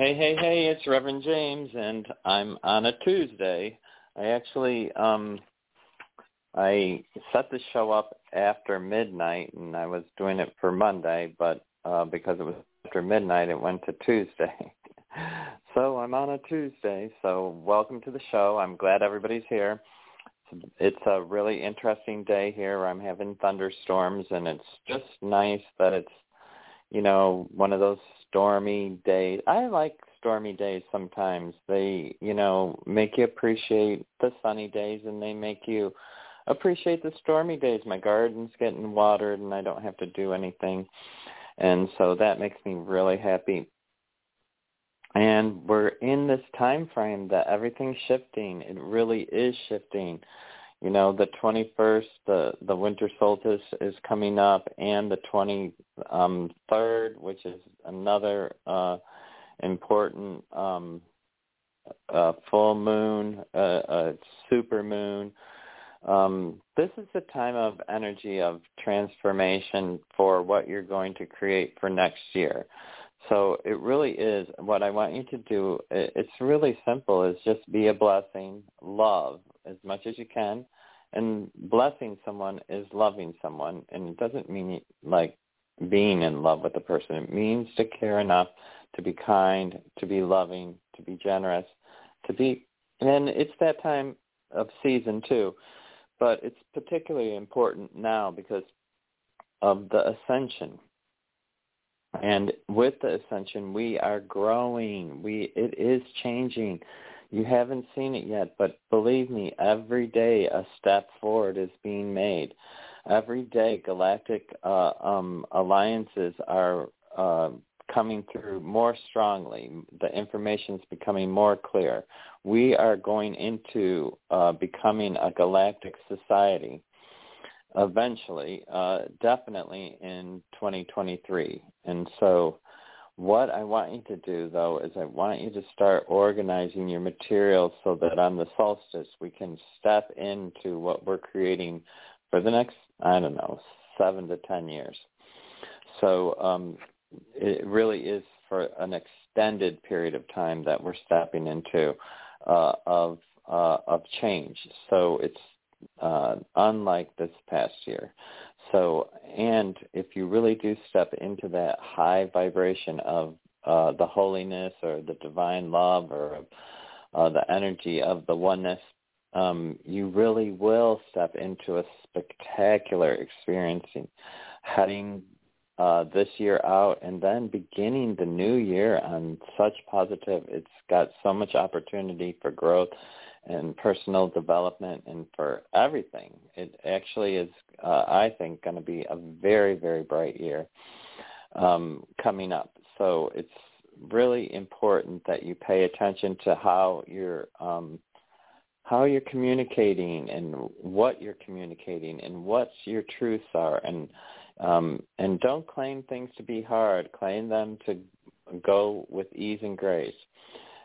Hey, hey, hey, it's Reverend James and I'm on a Tuesday. I actually um I set the show up after midnight and I was doing it for Monday, but uh because it was after midnight it went to Tuesday. so I'm on a Tuesday. So welcome to the show. I'm glad everybody's here. It's a really interesting day here. I'm having thunderstorms and it's just nice that it's you know, one of those stormy days. I like stormy days sometimes. They, you know, make you appreciate the sunny days and they make you appreciate the stormy days. My garden's getting watered and I don't have to do anything. And so that makes me really happy. And we're in this time frame that everything's shifting. It really is shifting. You know, the 21st, the the winter solstice is coming up, and the 23rd, um, which is another uh, important um, uh, full moon, uh, super moon. Um, this is the time of energy of transformation for what you're going to create for next year. So it really is what I want you to do. It's really simple. Is just be a blessing, love as much as you can, and blessing someone is loving someone, and it doesn't mean like being in love with the person. It means to care enough to be kind, to be loving, to be generous, to be, and it's that time of season too. But it's particularly important now because of the ascension. And with the ascension, we are growing. We it is changing. You haven't seen it yet, but believe me, every day a step forward is being made. Every day, galactic uh, um, alliances are uh, coming through more strongly. The information is becoming more clear. We are going into uh, becoming a galactic society eventually, uh, definitely in 2023. And so what I want you to do, though, is I want you to start organizing your materials so that on the solstice we can step into what we're creating for the next, I don't know, seven to ten years. So um, it really is for an extended period of time that we're stepping into uh, of uh, of change. So it's uh, unlike this past year. So, and if you really do step into that high vibration of uh, the holiness or the divine love or uh, the energy of the oneness, um, you really will step into a spectacular experiencing, heading uh, this year out and then beginning the new year on such positive. It's got so much opportunity for growth and personal development and for everything. It actually is, uh, I think, going to be a very, very bright year um, coming up. So it's really important that you pay attention to how you're um, how you're communicating and what you're communicating and what your truths are and um, and don't claim things to be hard. Claim them to go with ease and grace,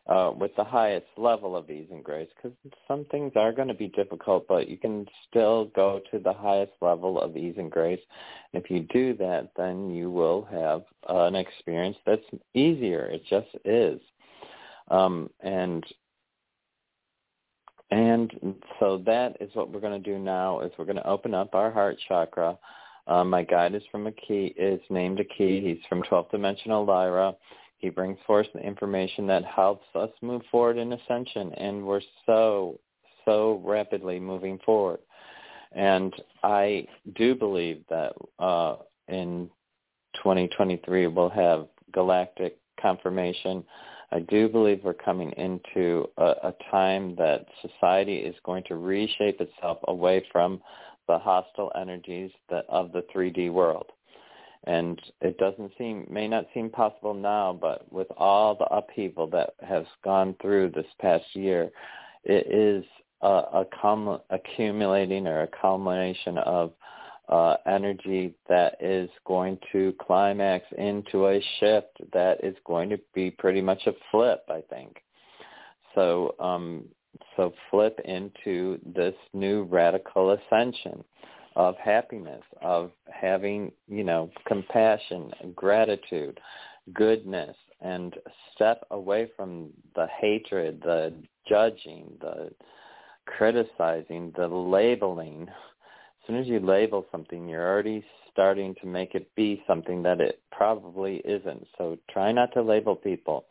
uh, with the highest level of ease and grace, because some things are going to be difficult, but you can still go to the highest level of ease and grace. And if you do that, then you will have uh, an experience that's easier. It just is. Um, and and so that is what we're going to do now is we're going to open up our heart chakra um, my guide is from a key is named a key. He's from 12th dimensional Lyra. He brings forth the information that helps us move forward in ascension, and we're so so rapidly moving forward. And I do believe that uh, in 2023 we'll have galactic confirmation. I do believe we're coming into a, a time that society is going to reshape itself away from the hostile energies that, of the 3D world. And it doesn't seem, may not seem possible now, but with all the upheaval that has gone through this past year, it is a, a cum, accumulating or a culmination of uh, energy that is going to climax into a shift that is going to be pretty much a flip, I think. So, um, so flip into this new radical ascension of happiness, of having, you know, compassion, gratitude, goodness, and step away from the hatred, the judging, the criticizing, the labeling. As soon as you label something, you're already starting to make it be something that it probably isn't. So try not to label people.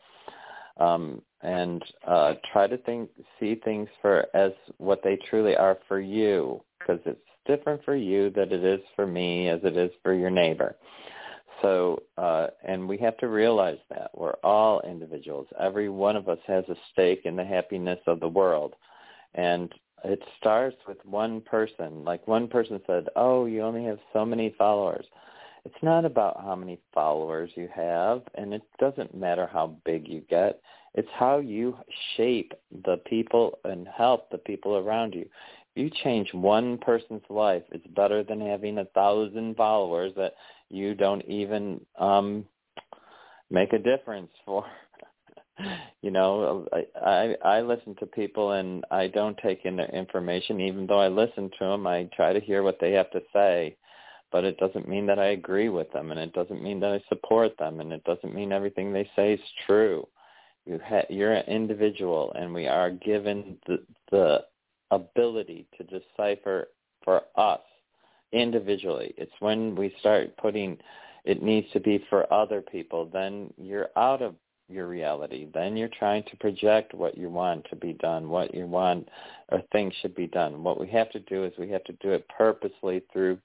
Um, and uh, try to think, see things for as what they truly are for you, because it's different for you that it is for me as it is for your neighbor. So, uh, and we have to realize that we're all individuals. Every one of us has a stake in the happiness of the world. And it starts with one person. Like one person said, oh, you only have so many followers. It's not about how many followers you have, and it doesn't matter how big you get. It's how you shape the people and help the people around you you change one person's life, it's better than having a thousand followers that you don't even um make a difference for. you know, I, I listen to people and I don't take in their information. Even though I listen to them, I try to hear what they have to say. But it doesn't mean that I agree with them, and it doesn't mean that I support them, and it doesn't mean everything they say is true. You ha- you're an individual, and we are given the the ability to decipher for us individually. It's when we start putting it needs to be for other people, then you're out of your reality. Then you're trying to project what you want to be done, what you want or think should be done. What we have to do is we have to do it purposely through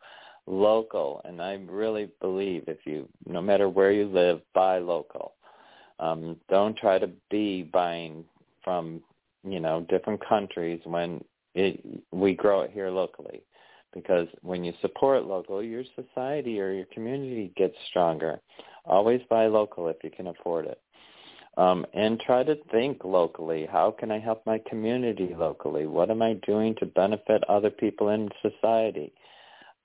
local. And I really believe if you, no matter where you live, buy local. Um, don't try to be buying from, you know, different countries when it, we grow it here locally because when you support local, your society or your community gets stronger. Always buy local if you can afford it. Um, and try to think locally. How can I help my community locally? What am I doing to benefit other people in society?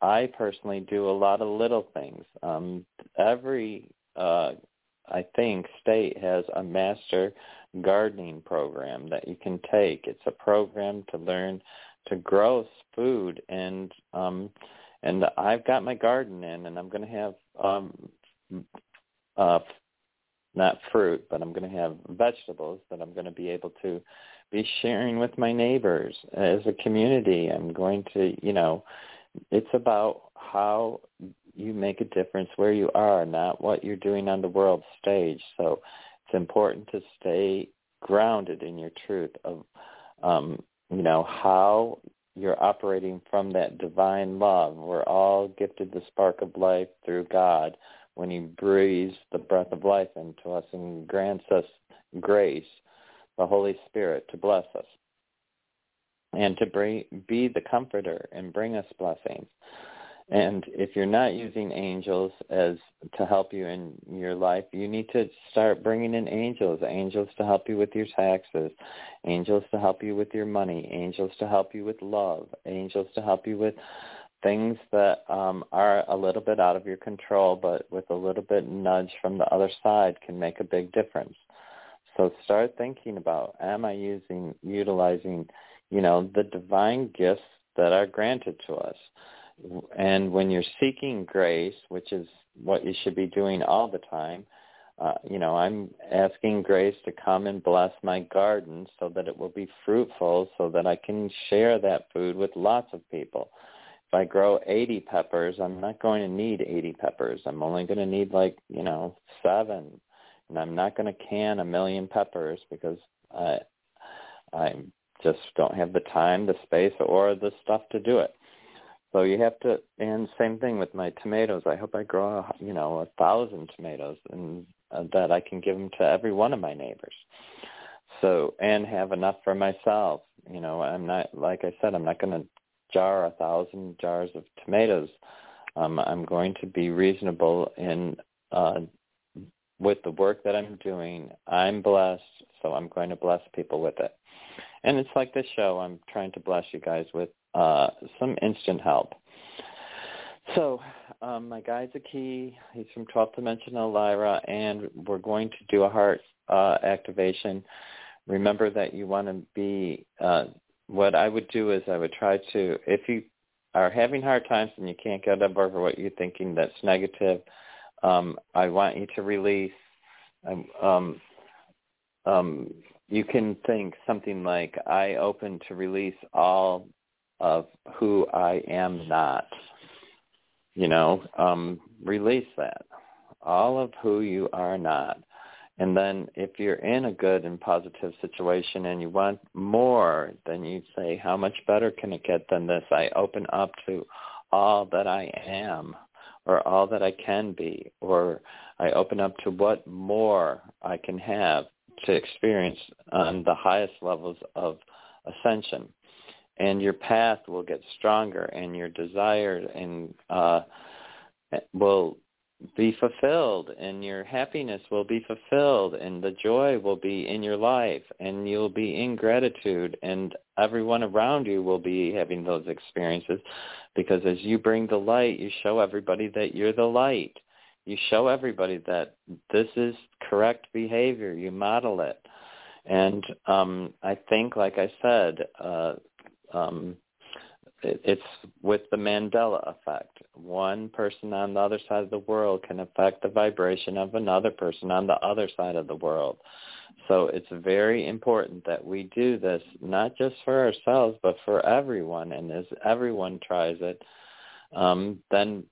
I personally do a lot of little things. Um, every, uh, I think, state has a master gardening program that you can take. It's a program to learn to grow food and um and I've got my garden in and I'm going to have um uh not fruit, but I'm going to have vegetables that I'm going to be able to be sharing with my neighbors as a community. I'm going to, you know, it's about how you make a difference where you are, not what you're doing on the world stage. So it's important to stay grounded in your truth of, um, you know, how you're operating from that divine love. We're all gifted the spark of life through God when he breathes the breath of life into us and grants us grace, the Holy Spirit, to bless us and to bring, be the comforter and bring us blessings. And if you're not using angels as to help you in your life, you need to start bringing in angels, angels to help you with your taxes, angels to help you with your money, angels to help you with love, angels to help you with things that um, are a little bit out of your control, but with a little bit nudge from the other side can make a big difference. So start thinking about, am I using, utilizing, you know, the divine gifts that are granted to us? And when you're seeking grace, which is what you should be doing all the time, uh, you know, I'm asking grace to come and bless my garden so that it will be fruitful so that I can share that food with lots of people. If I grow 80 peppers, I'm not going to need 80 peppers. I'm only going to need like, you know, seven. And I'm not going to can a million peppers because I, I just don't have the time, the space, or the stuff to do it. So you have to, and same thing with my tomatoes. I hope I grow, you know, a thousand tomatoes, and uh, that I can give them to every one of my neighbors. So and have enough for myself. You know, I'm not like I said, I'm not going to jar a thousand jars of tomatoes. Um, I'm going to be reasonable in uh, with the work that I'm doing. I'm blessed, so I'm going to bless people with it. And it's like this show. I'm trying to bless you guys with uh, some instant help. So um, my guide's a key. He's from 12th Dimensional Lyra, and we're going to do a heart uh, activation. Remember that you want to be, uh, what I would do is I would try to, if you are having hard times and you can't get over what you're thinking that's negative, um, I want you to release, um, um, um, you can think something like, I open to release all of who I am not. You know, um, release that. All of who you are not. And then if you're in a good and positive situation and you want more, then you say, how much better can it get than this? I open up to all that I am or all that I can be, or I open up to what more I can have to experience on the highest levels of ascension and your path will get stronger and your desire and uh, will be fulfilled and your happiness will be fulfilled and the joy will be in your life and you'll be in gratitude and everyone around you will be having those experiences because as you bring the light you show everybody that you're the light. You show everybody that this is correct behavior. You model it. And um i think like i said uh um, it, it's with the Mandela effect. One person on the other side of the world can affect the vibration of another person on the other side of the world. So it's very important that we do this not just for ourselves, but for everyone. And as everyone tries it, um, then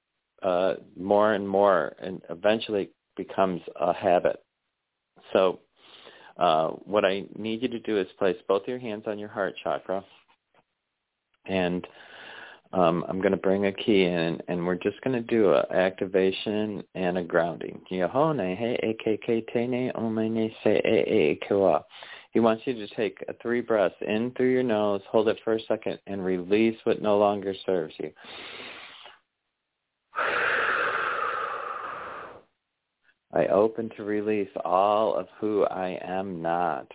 uh, more and more, and eventually becomes a habit. So uh, what I need you to do is place both your hands on your heart chakra and um, I'm going to bring a key in, and we're just going to do an activation and a grounding. He wants you to take three breaths in through your nose, hold it for a second, and release what no longer serves you. I open to release all of who I am not.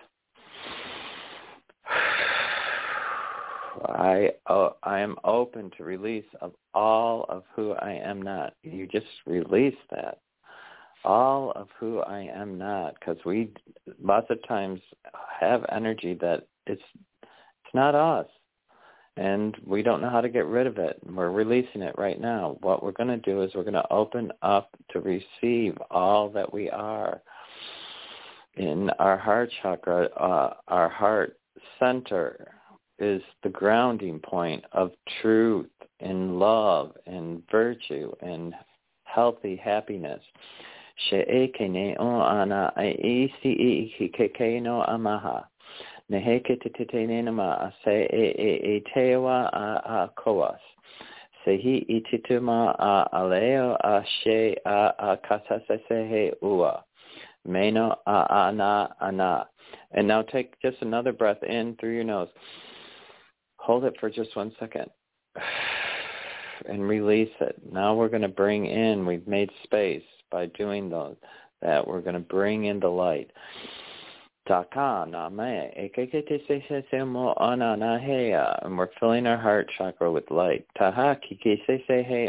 I uh, I am open to release of all of who I am not. You just release that, all of who I am not, because we lots of times have energy that it's it's not us, and we don't know how to get rid of it. And We're releasing it right now. What we're going to do is we're going to open up to receive all that we are in our heart chakra, uh, our heart center is the grounding point of truth and love and virtue and healthy happiness. Sehi i tituma a aleo a she a a ua. Meno a ana ana. And now take just another breath in through your nose. Hold it for just one second and release it. Now we're going to bring in, we've made space by doing those, that. We're going to bring in the light. And we're filling our heart chakra with light. Taha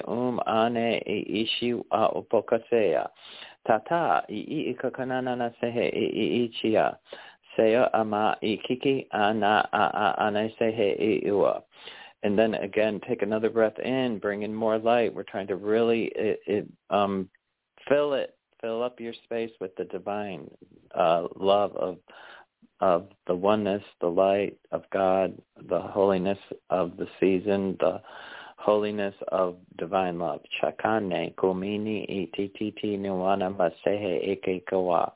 um ane e ishi a upokasea. Tata i i ikakanana sehe i i ichia. Seya ama ikiki ana a ana sehe iua. And then again, take another breath in, bring in more light. We're trying to really it, it, um, fill it, fill up your space with the divine uh, love of of the oneness, the light of God, the holiness of the season, the holiness of divine love. Chakane kumini itititi nuwana masehe eke kawa.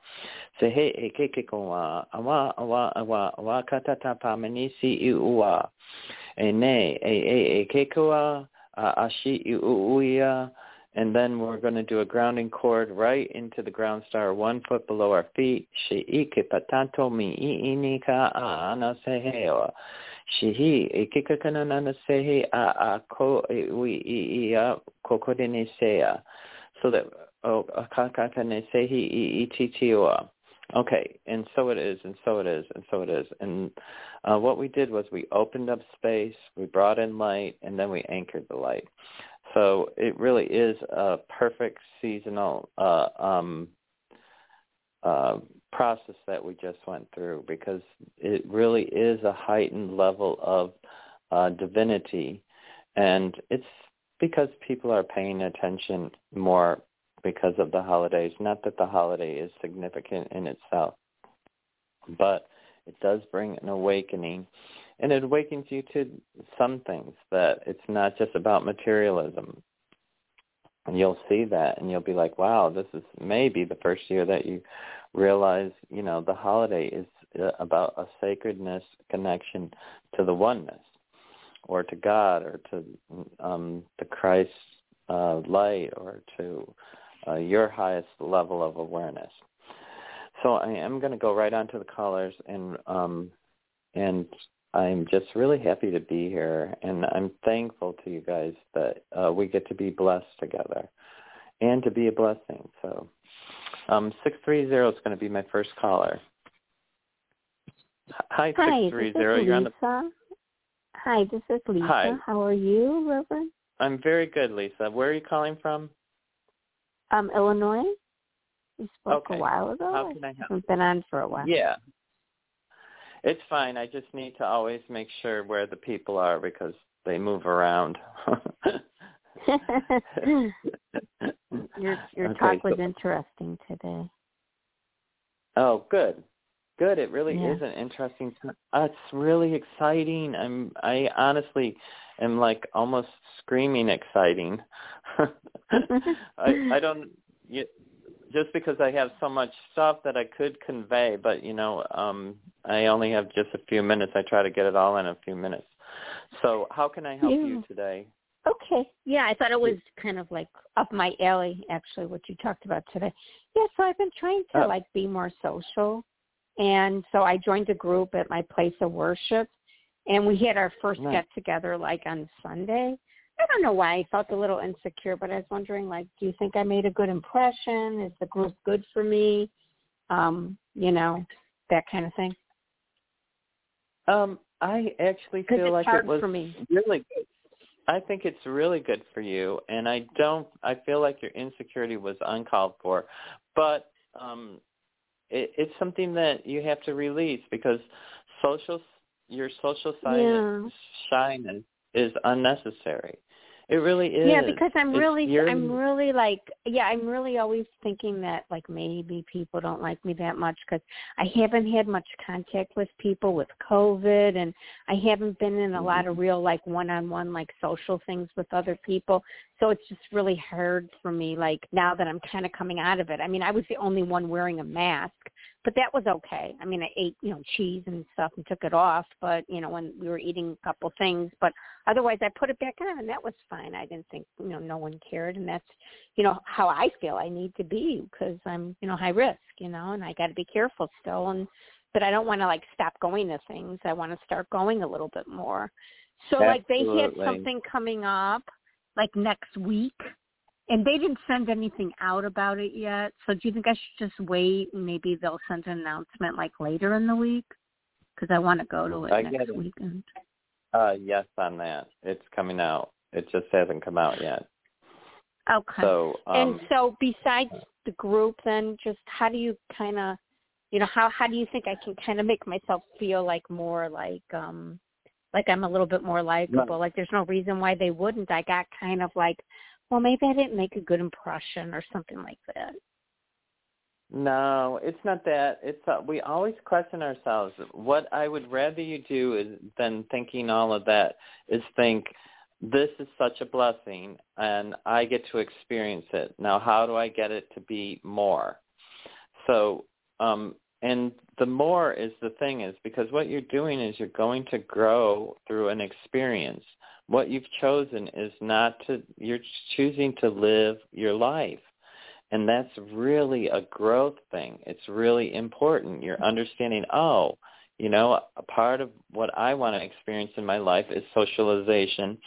Sehe eke kawa. Awa awa awa awa katata pamanisi uwa. Ene e e eke kawa. uh, ashi uya, and then we're going to do a grounding cord right into the ground star, one foot below our feet. Shi'ike patanto mi inika anasehewa. Shihi ikikakanana sehe a a ko ui ia kokodene sea. So that oh akakakane sehi ititiwa. Okay, and so it is, and so it is, and so it is. And uh, what we did was we opened up space, we brought in light, and then we anchored the light. So it really is a perfect seasonal uh, um, uh, process that we just went through because it really is a heightened level of uh, divinity, and it's because people are paying attention more because of the holidays. Not that the holiday is significant in itself, but it does bring an awakening. And it awakens you to some things that it's not just about materialism. And you'll see that and you'll be like, wow, this is maybe the first year that you realize, you know, the holiday is uh, about a sacredness connection to the oneness or to God or to um, the Christ uh, light or to uh, your highest level of awareness. So I am going to go right on to the callers, and um, and I'm just really happy to be here, and I'm thankful to you guys that uh, we get to be blessed together, and to be a blessing. So, um, six three zero is going to be my first caller. Hi, Hi, six three this is zero. You're on the. Lisa. Hi, this is Lisa. Hi. How are you, Reverend? I'm very good, Lisa. Where are you calling from? Um, Illinois. We spoke Okay. a while ago. How can I help? haven't been on for a while. Yeah. It's fine. I just need to always make sure where the people are because they move around. your your Okay, talk was so- interesting today. Oh, good. Good. It really Yeah. is an interesting uh, it's really exciting. I'm I honestly am like almost screaming exciting. I I don't y just because I have so much stuff that I could convey, but you know, um I only have just a few minutes. I try to get it all in a few minutes. So, how can I help Yeah. you today? Okay. Yeah, I thought it was kind of like up my alley actually what you talked about today. Yeah, so I've been trying to Oh. like be more social. And so I joined a group at my place of worship and we had our first Nice. get together like on Sunday. I don't know why I felt a little insecure, but I was wondering like, do you think I made a good impression? Is the group good for me? Um, you know, that kind of thing. Um, I actually feel like it was for me. really good. I think it's really good for you, and I don't. I feel like your insecurity was uncalled for, but um, it, it's something that you have to release because social, your social side Yeah. shyness is unnecessary. It really is. Yeah, because I'm It's really, your- I'm really like, yeah, I'm really always thinking that like maybe people don't like me that much because I haven't had much contact with people with COVID, and I haven't been in a lot Mm-hmm. of real like one-on-one like social things with other people. So it's just really hard for me. Like now that I'm kind of coming out of it. I mean, I was the only one wearing a mask, but that was okay. I mean, I ate you know cheese and stuff and took it off, but you know when we were eating a couple things, but otherwise I put it back on and that was fine. I didn't think, you know, no one cared and that's, you know, how I feel I need to be because I'm, you know, high risk, you know, and I got to be careful still and but I don't want to like stop going to things. I want to start going a little bit more. So like they had something coming up like next week and they didn't send anything out about it yet. So do you think I should just wait and maybe they'll send an announcement like later in the week? Because I want to go to it I next it. weekend. Uh, yes, on that. It's coming out. It just hasn't come out yet. Okay. So, um, and so besides the group then just how do you kind of you know how how do you think i can kind of make myself feel like more like um like i'm a little bit more likable like there's no reason why they wouldn't i got kind of like well maybe i didn't make a good impression or something like that No, it's not that. It's uh, we always question ourselves. What I would rather you do is than thinking all of that is think this is such a blessing and I get to experience it. Now how do I get it to be more? So um and the more is the thing is because what you're doing is you're going to grow through an experience what you've chosen is not to you're choosing to live your life. And that's really a growth thing. It's really important. You're understanding oh you know a part of what i want to experience in my life is socialization.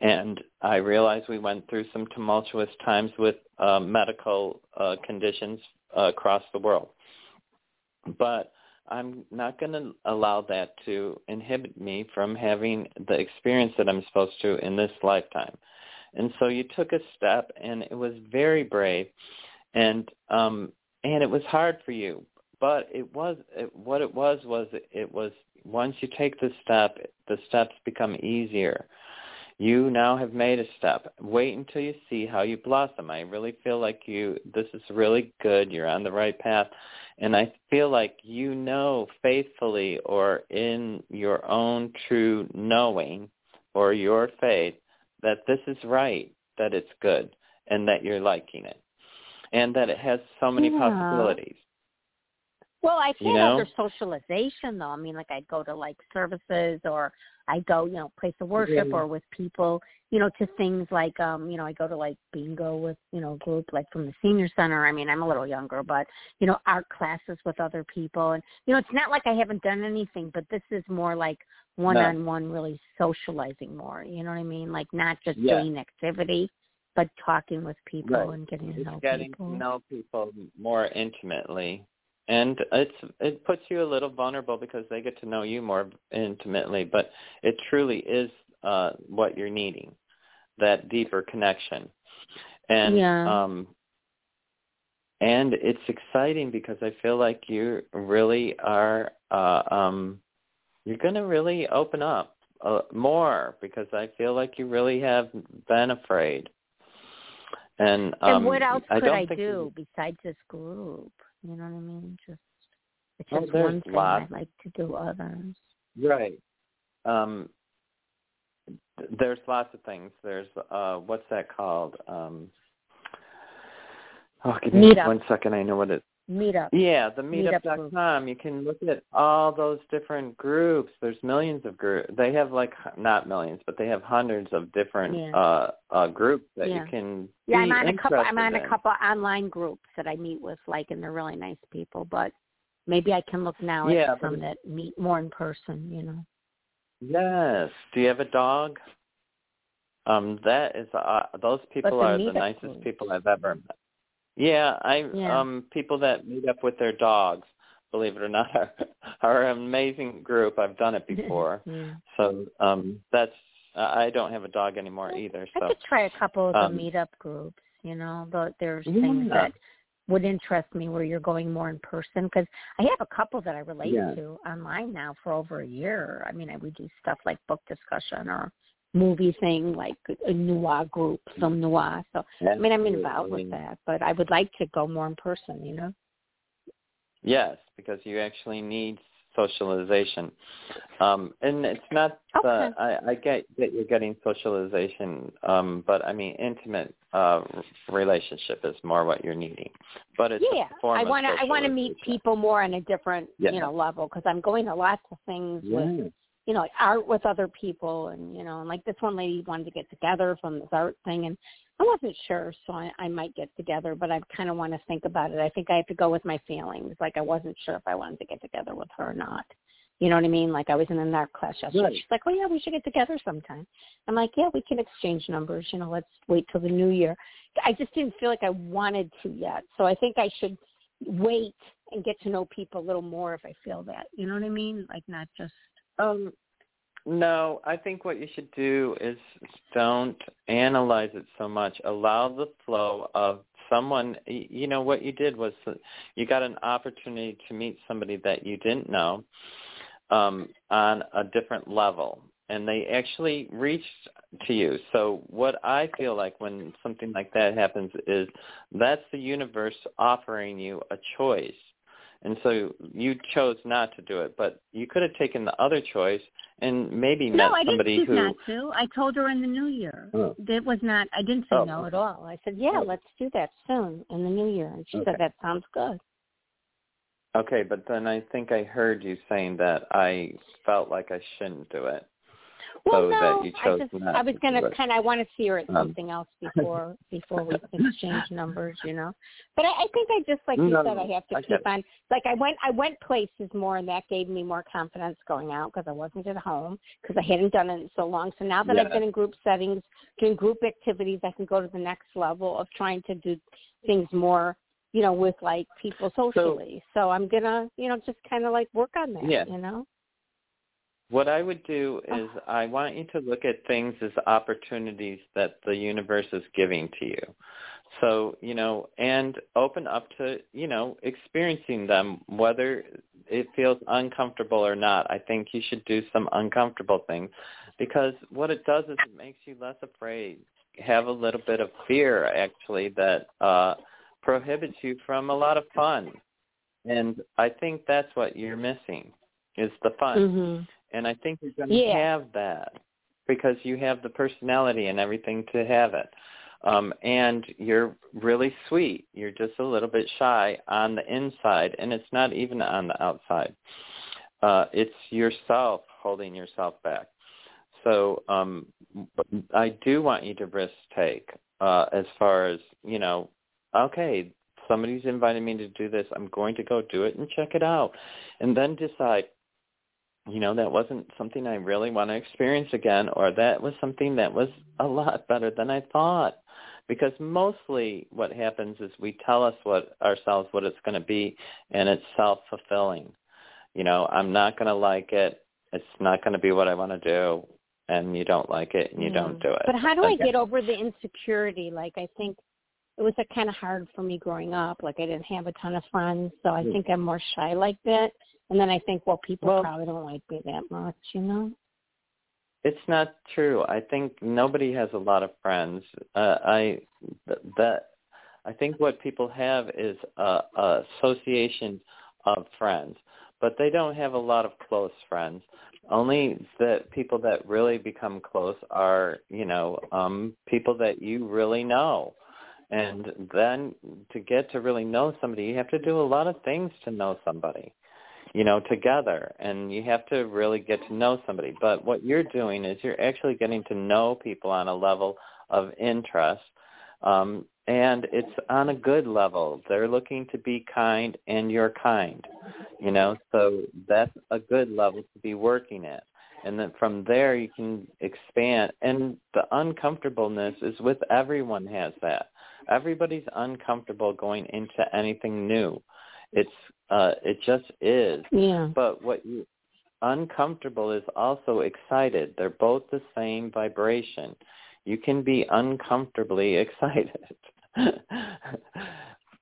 And i realize we went through some tumultuous times with uh, medical uh, conditions uh, across the world. But I'm not going to allow that to inhibit me from having the experience that I'm supposed to in this lifetime. And so you took a step, and it was very brave, and um, and it was hard for you. But it was it, what it was was it was once you take the step, the steps become easier. You now have made a step. Wait until you see how you blossom. I really feel like you. This is really good. You're on the right path and I feel like you know faithfully or in your own true knowing or your faith that this is right, that it's good, and that you're liking it. And that it has so many yeah. possibilities. Well, I've had you know? other socialization though. I mean, like I'd go to like services or I go, you know, place of worship or with people, you know, to things like, um, you know, I go to like bingo with, you know, a group like from the senior center. I mean, I'm a little younger, but, you know, art classes with other people. And, you know, it's not like I haven't done anything, but this is more like one-on-one really socializing more. You know what I mean? Like not just yeah. doing activity, but talking with people right. and getting to know getting people. to know people more intimately and it's it puts you a little vulnerable because they get to know you more intimately but it truly is uh what you're needing that deeper connection and yeah. um and it's exciting because i feel like you really are uh um you're going to really open up uh, more because i feel like you really have been afraid and um and what else I could I think do besides this group? You know what I mean? Just it's Oh, just there's one thing lots. I like to do others. Right. Um, there's lots of things. There's uh, what's that called? Um, oh, give me Meetup. one second. I know what it. Meetup. Yeah, the Meetup meetup.com. You can look at all those different groups. There's millions of groups. They have like not millions, but they have hundreds of different Yeah. uh, uh, groups that Yeah. you can. Yeah, I'm on a couple. I'm on a couple online groups that I meet with, like, and they're really nice people. But maybe I can look now Yeah, at some that meet more in person. You know. Yes. Do you have a dog? Um, that is uh, those people are the nicest groups. people I've ever met. Yeah, I Yeah. um people that meet up with their dogs, believe it or not, are, are an amazing group. I've done it before. yeah. So um that's I don't have a dog anymore either. So I could try a couple of the um, meetup groups. You know, the, there's Yeah. things that would interest me where you're going more in person because I have a couple that I relate Yeah. to online now for over a year. I mean, I would do stuff like book discussion or movie thing like a noir group, some noir. So I mean, I'm involved with that, but I would like to go more in person. You know. Yes, because you actually need socialization. Um, and it's not Okay. I, I get that you're getting socialization, um, but I mean intimate uh relationship is more what you're needing. But it's yeah, I want to. I want to meet people more on a different, you know, level because I'm going to lots of things with. You know, like art with other people and, you know, and like this one lady wanted to get together from this art thing and I wasn't sure, so I, I might get together, but I kind of want to think about it. I think I have to go with my feelings. Like I wasn't sure if I wanted to get together with her or not. You know what I mean? Like I was in an art class yesterday. Right. She's like, "Oh yeah, we should get together sometime." I'm like, "Yeah, we can exchange numbers. You know, let's wait till the new year." I just didn't feel like I wanted to yet, so I think I should wait and get to know people a little more if I feel that. You know what I mean? Like not just Um no, I think what you should do is don't analyze it so much. Allow the flow of someone you know what you did was you got an opportunity to meet somebody that you didn't know um on a different level and they actually reached to you. So what I feel like when something like that happens is that's the universe offering you a choice. And so you chose not to do it, but you could have taken the other choice and maybe met no, I didn't choose who not to. I told her in the new year. Oh. It was not. I didn't say Oh, no at all. I said, yeah, Oh. let's do that soon in the new year. And she Okay. said that sounds good. Okay, but then I think I heard you saying that I felt like I shouldn't do it. Well, so no, that you chose I just not I was gonna kind of I want to see her at Um, something else before before we exchange numbers, you know. But I, I think I just like you No, said, I have to I keep on. Like I went I went places more, and that gave me more confidence going out because I wasn't at home because I hadn't done it in so long. So now that I've been in group settings, doing group activities, I can go to the next level of trying to do things more. You know, with like people socially. So, I'm gonna, you know, just kind of like work on that. Yeah. You know. What I would do Oh. is I want you to look at things as opportunities that the universe is giving to you. So, you know, and open up to, you know, experiencing them, whether it feels uncomfortable or not. I think you should do some uncomfortable things because what it does is it makes you less afraid. Have a little bit of fear, actually, that uh, prohibits you from a lot of fun. And I think that's what you're missing is the fun. Mhm. And I think you're going to Yeah. have that because you have the personality and everything to have it. Um, and you're really sweet. You're just a little bit shy on the inside, and it's not even on the outside. Uh, it's yourself holding yourself back. So um, I do want you to risk take uh, as far as, you know, okay, somebody's invited me to do this. I'm going to go do it and check it out. And then decide, you know, that wasn't something I really want to experience again, or that was something that was a lot better than I thought. Because mostly what happens is we tell us what ourselves what it's going to be, and it's self-fulfilling. You know, I'm not going to like it. It's not going to be what I want to do, and you don't like it, and you Yeah. don't do it. But how do I get over the insecurity? Like I think it was kind of hard for me growing up. Like I didn't have a ton of friends, so I Mm. think I'm more shy like that. And then I think, well, people Well- probably don't like me that much, you know? It's not true. I think nobody has a lot of friends. Uh, I th- that I think what people have is a, a association of friends, but they don't have a lot of close friends. Only the people that really become close are, you know, um, people that you really know. And then to get to really know somebody, you have to do a lot of things to know somebody you know, together and you have to really get to know somebody. But what you're doing is you're actually getting to know people on a level of interest. Um, and it's on a good level. They're looking to be kind and you're kind. You know, so that's a good level to be working at. And then from there you can expand and the uncomfortableness is with everyone has that. Everybody's uncomfortable going into anything new. It's uh it just is. Yeah. But what you uncomfortable is also excited. They're both the same vibration. You can be uncomfortably excited.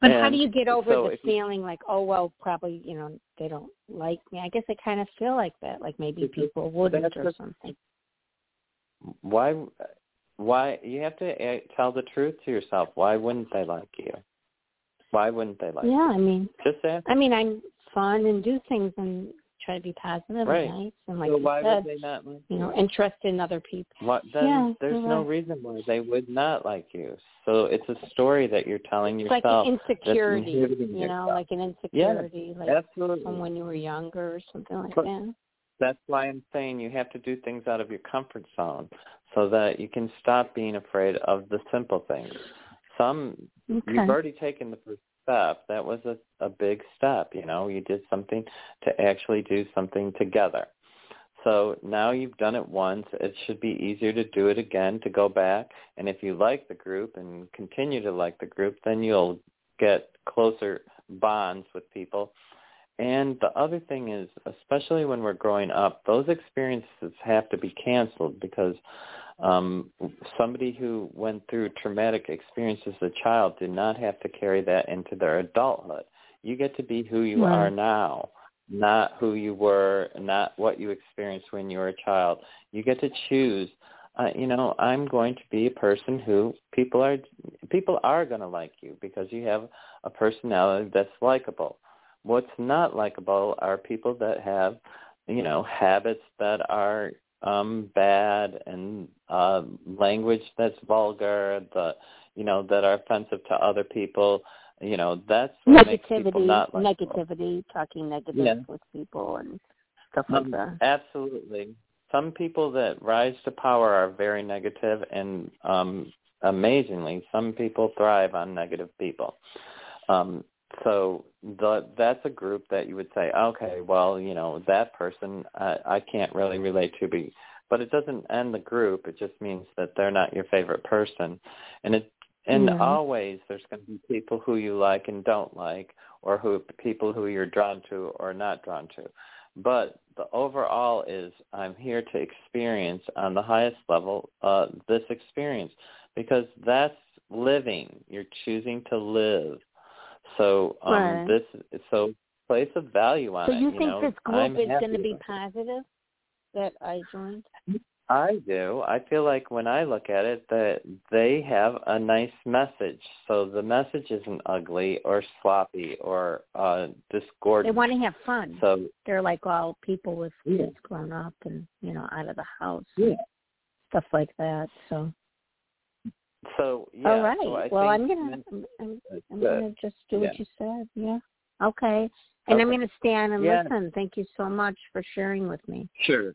But how do you get over so the feeling like, oh well, probably you know they don't like me? I guess I kind of feel like that. Like maybe people wouldn't or something. why why you have to uh, tell the truth to yourself. Why wouldn't they like you? Why wouldn't they like? Yeah, I mean, Just ask. I mean, I'm fun and do things and try to be positive Right. and nice and like so you why said, would they not like you know, interested in other people. What, then Yeah, there's no right. reason why they would not like you. So it's a story that you're telling It's like yourself. an insecurity, you know, yourself. like an insecurity, like Absolutely. from when you were younger or something like But- that. That's why I'm saying you have to do things out of your comfort zone so that you can stop being afraid of the simple things. Some Okay. you've already taken the first step. That was a, a big step, you know. You did something to actually do something together. So now you've done it once. It should be easier to do it again, to go back. And if you like the group and continue to like the group, then you'll get closer bonds with people. And the other thing is, especially when we're growing up, those experiences have to be canceled because um, somebody who went through traumatic experiences as a child did not have to carry that into their adulthood. You get to be who you Right. are now, not who you were, not what you experienced when you were a child. You get to choose. Uh, you know, I'm going to be a person who people are people are going to like you because you have a personality that's likable. What's not likable are people that have, you know, habits that are um bad and uh language that's vulgar, the you know, that are offensive to other people. You know, that's what makes people Negativity, not like negativity, talking negative Yeah. with people and stuff like Um, that. absolutely. some people that rise to power are very negative and um amazingly some people thrive on negative people um so the that's a group that you would say okay well you know that person i i can't really relate to be but it doesn't end the group. It just means that they're not your favorite person. And it and Yeah. always there's going to be people who you like and don't like or who people who you're drawn to or not drawn to. But the overall is i'm here to experience on the highest level uh this experience because that's living. You're choosing to live so um Right. this so place a value on So it you think know this group I'm is going to be positive that I joined? I do. I feel like when I look at it that they have a nice message. So the message isn't ugly or sloppy or uh They want to have fun. So They're like all people with Yeah. kids grown up and you know out of the house, yeah. stuff like that. So So yeah. all right. So well, I'm gonna I'm, I'm, gonna just do Yeah. what you said. Yeah. Okay. And I'm gonna stand and Yeah. listen. Thank you so much for sharing with me. Sure.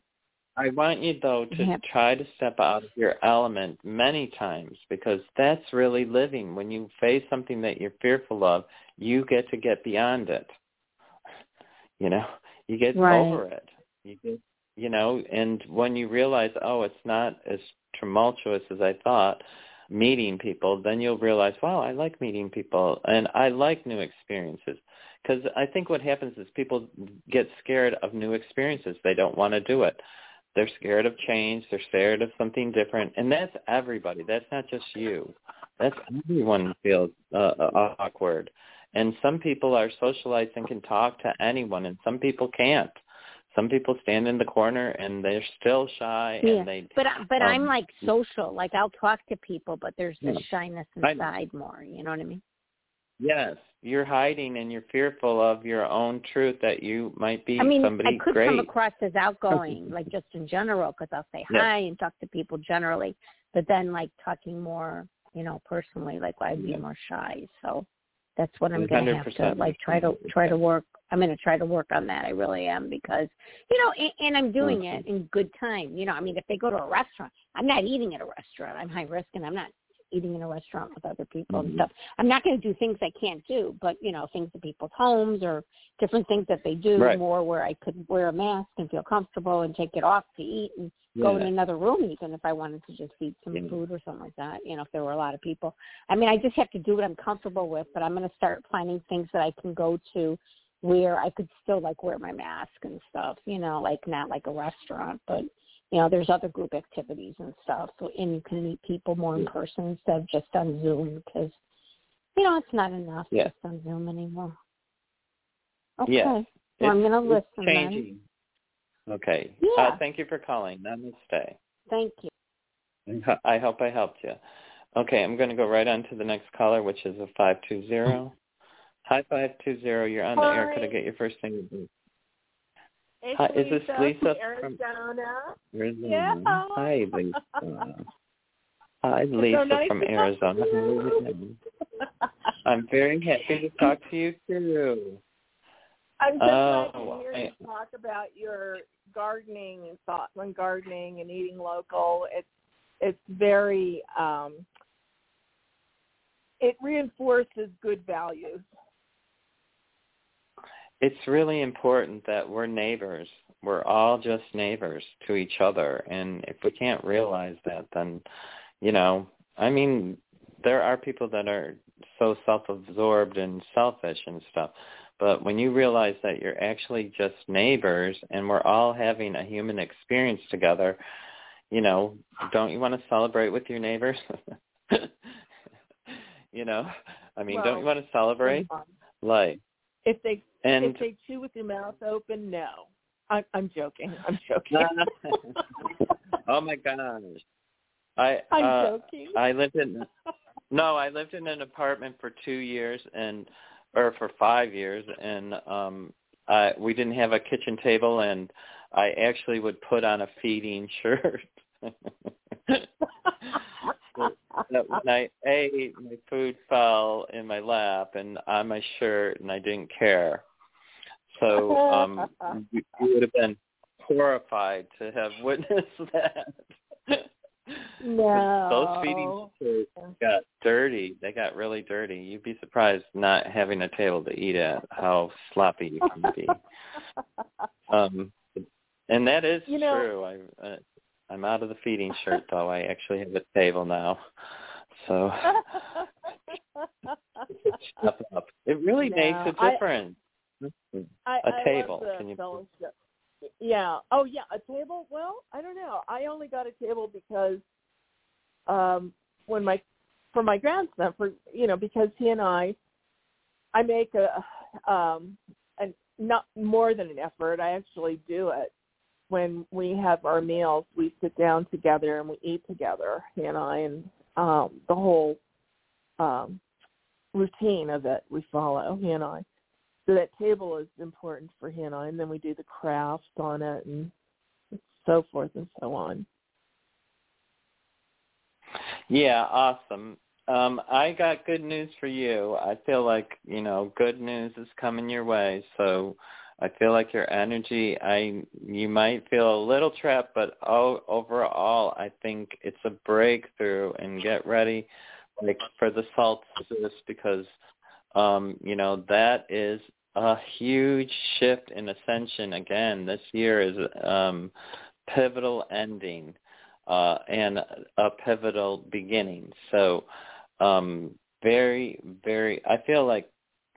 I want you though to Yep. try to step out of your element many times because that's really living. When you face something that you're fearful of, you get to get beyond it. You know, you get Right. over it. You get, you know, and when you realize, oh, it's not as tumultuous as I thought, meeting people, then you'll realize, wow, I like meeting people and I like new experiences. Because I think what happens is people get scared of new experiences. They don't want to do it. They're scared of change. They're scared of something different, and that's everybody. That's not just you. That's everyone feels uh, uh, awkward. And some people are socialized and can talk to anyone, and some people can't. Some people stand in the corner and they're still shy, Yeah. and they But I- but Um, I'm like social. Like I'll talk to people, but there's this Yeah. shyness I inside more. You know what I mean? yes, you're hiding and you're fearful of your own truth that you might be I mean, somebody I could great. come across as outgoing, like just in general, because I'll say hi and talk to people generally. But then, like talking more, you know, personally, like I'd be more shy. So that's what I'm going to have to like try to try to work. I'm going to try to work on that. I really am because, you know, and, and I'm doing it mm-hmm. in good time. You know, I mean, if they go to a restaurant, I'm not eating at a restaurant. I'm high risk, and I'm not eating in a restaurant with other people and Mhm. stuff. I'm not going to do things I can't do, but you know, things at people's homes or different things that they do Right. more where I could wear a mask and feel comfortable and take it off to eat and go in another room even if I wanted to just eat some Yeah. food or something like that, you know, if there were a lot of people. I mean, I just have to do what I'm comfortable with, but I'm going to start finding things that I can go to where I could still like wear my mask and stuff, you know, like not like a restaurant, but you know, there's other group activities and stuff, so, and you can meet people more in person instead of just on Zoom because, you know, it's not enough Yeah. just on Zoom anymore. Okay, Yes. well, I'm going to listen then. changing. Okay. Yeah. Uh, thank you for calling. Namaste. Thank you. I hope I helped you. Okay, I'm going to go right on to the next caller, which is a 520. Hi, 520. You're on the air. Could I get your first name? It's Hi, is this Lisa, Lisa from from- Arizona? Arizona. Yeah. Hi, Lisa. Hi, so Lisa nice from Arizona. to How are you. you doing? I'm very happy to talk to you, too. I'm so glad Oh, to hear I- you talk about your gardening and thoughts on gardening and eating local. It's it's very um it reinforces good values. It's really important that we're neighbors. We're all just neighbors to each other. And if we can't realize that, then, you know, I mean, there are people that are so self-absorbed and selfish and stuff. But when you realize that you're actually just neighbors and we're all having a human experience together, you know, don't you want to celebrate with your neighbors? you know, I mean, don't you want to celebrate? Like, If they and if they chew with their mouth open, no. I'm I'm joking. I'm joking. oh my gosh. I I'm uh, joking. I lived in no, I lived in an apartment for two years and or for five years and um I we didn't have a kitchen table and I actually would put on a feeding shirt. that when I ate, my food fell in my lap and on my shirt, and I didn't care. So um, you, you would have been horrified to have witnessed that. No. Those feeding got dirty. They got really dirty. You'd be surprised not having a table to eat at how sloppy you can be. um, and that is You know- true. I, uh, I'm out of the feeding shirt though. I actually have a table now. So up. It really makes a difference. I, A I table. The Can you- fellowship. Yeah. Oh, yeah. A table. Well, I don't know. I only got a table because um when my for my grandson for you know because he and I I make a um and not more than an effort. I actually do it when we have our meals. We sit down together and we eat together. He and I and um the whole um routine of it we follow. He and I. So that table is important for he and I, and then we do the crafts on it and so forth and so on. Yeah, awesome. Um, I got good news for you. I feel like, you know, good news is coming your way. So I feel like your energy, I you might feel a little trapped, but oh, overall, I think it's a breakthrough and get ready like for the solstice because um, you know, that is a huge shift in ascension again. This year is um pivotal ending uh, and a pivotal beginning. So um, very, very, I feel like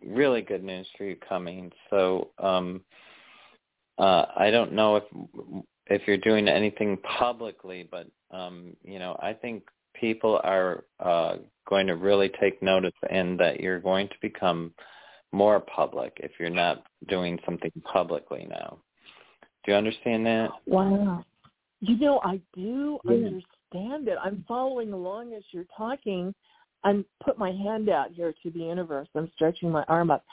really good news for you coming. So um, uh, I don't know if if you're doing anything publicly, but um, you know, I think people are uh, going to really take notice and that you're going to become more public if you're not doing something publicly now. Do you understand that? Wow. You know, I do Yeah. understand it. I'm following along as you're talking. I'm put my hand out here to the universe. I'm stretching my arm up.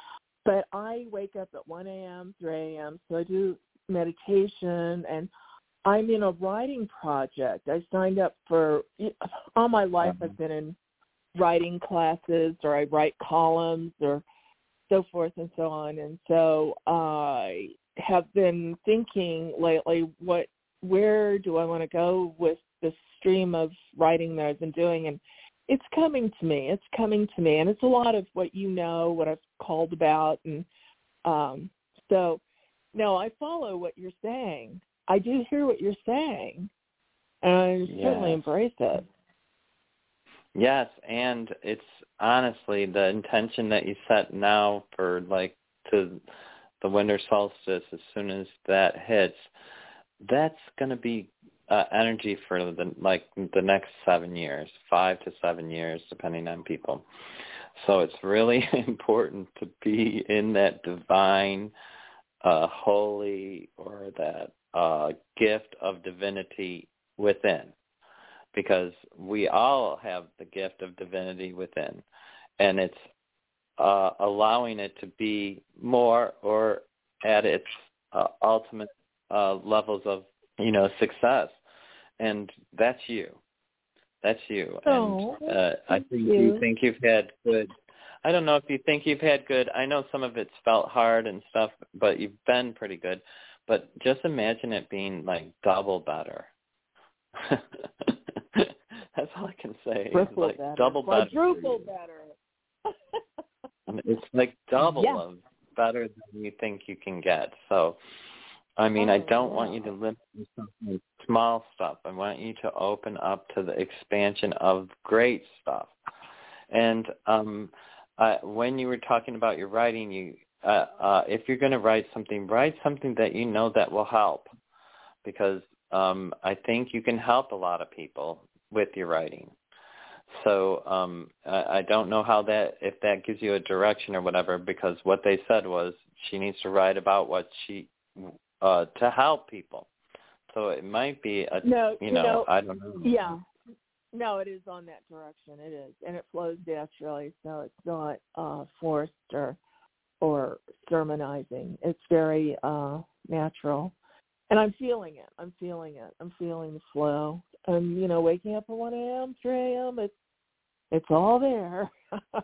But I wake up at 1 a.m., 3 a.m., so I do meditation and I'm in a writing project. I signed up for all my life I've mm-hmm. been in writing classes or I write columns or so forth and so on. And so I have been thinking lately what where do I want to go with the stream of writing that I've been doing and it's coming to me. It's coming to me and it's a lot of what you know, what I've called about and um so no, I follow what you're saying. I do hear what you're saying. And I certainly Yes. embrace it. Yes, and it's honestly the intention that you set now for like to the winter solstice as soon as that hits, that's going to be uh, energy for the like the next 7 years, 5 to 7 years depending on people. So it's really important to be in that divine uh holy or that uh gift of divinity within. Because we all have the gift of divinity within. And it's uh allowing it to be more or at its uh, ultimate uh levels of you know success and that's you that's you Oh, and uh i thank think you. you think you've had good I don't know if you think you've had good. I know some of it's felt hard and stuff, but you've been pretty good. But just imagine it being like double better. That's all I can say. It's Triple like better. double better. Quadruple you. better. It's like double Yeah. of better than you think you can get. So, I mean, I Oh, don't want you to limit yourself to small stuff. I want you to open up to the expansion of great stuff. And um, uh, when you were talking about your writing, you uh, uh, if you're going to write something, write something that you know that will help, because um, I think you can help a lot of people with your writing. So um, I, I don't know how that if that gives you a direction or whatever, because what they said was she needs to write about what she uh, to help people. So it might be a No, you know, know, I don't know. Yeah. No, it is on that direction. It is. And it flows naturally, so it's not uh forced or or sermonizing. It's very uh natural. And I'm feeling it. I'm feeling it. I'm feeling the flow. And you know, waking up at one AM, three AM, it's it's all there.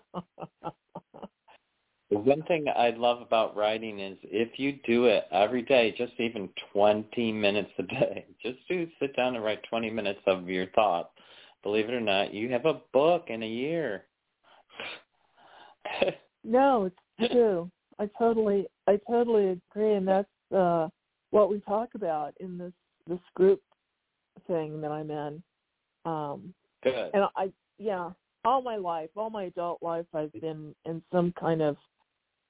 One thing I love about writing is if you do it every day, just even 20 minutes a day, just do sit down and write 20 minutes of your thoughts. Believe it or not, you have a book in a year. no, it's true. I totally, I totally agree, and that's uh, what we talk about in this this group thing that I'm in. Um, Good. And I, yeah, all my life, all my adult life, I've been in some kind of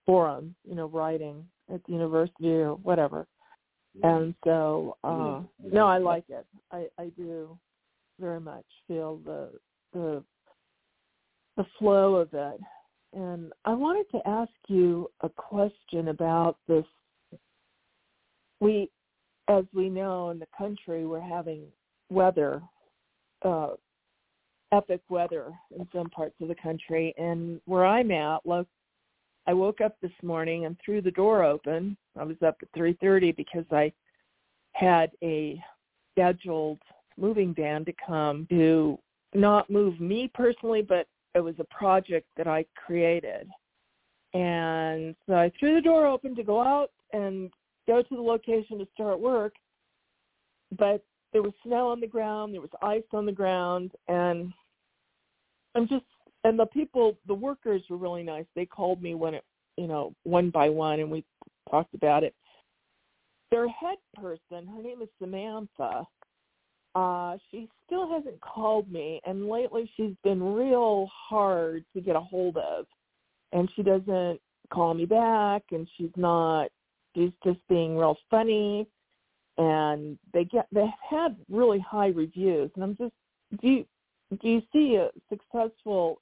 forum, you know, writing at the university or whatever. And so, uh, no, I like it. I, I do very much feel the the the flow of it. And I wanted to ask you a question about this. We, as we know in the country, we're having weather, uh, epic weather in some parts of the country. And where I'm at, look, I woke up this morning and threw the door open. I was up at 3:30 because I had a scheduled moving van to come to not move me personally, but it was a project that I created. And so I threw the door open to go out and go to the location to start work. But there was snow on the ground, there was ice on the ground, and I'm just and the people, the workers were really nice. They called me when it, you know, one by one, and we talked about it. Their head person, her name is Samantha. Uh, she still hasn't called me, and lately she's been real hard to get a hold of, and she doesn't call me back, and she's not. She's just being real funny, and they get they had really high reviews, and I'm just do you, do you see a successful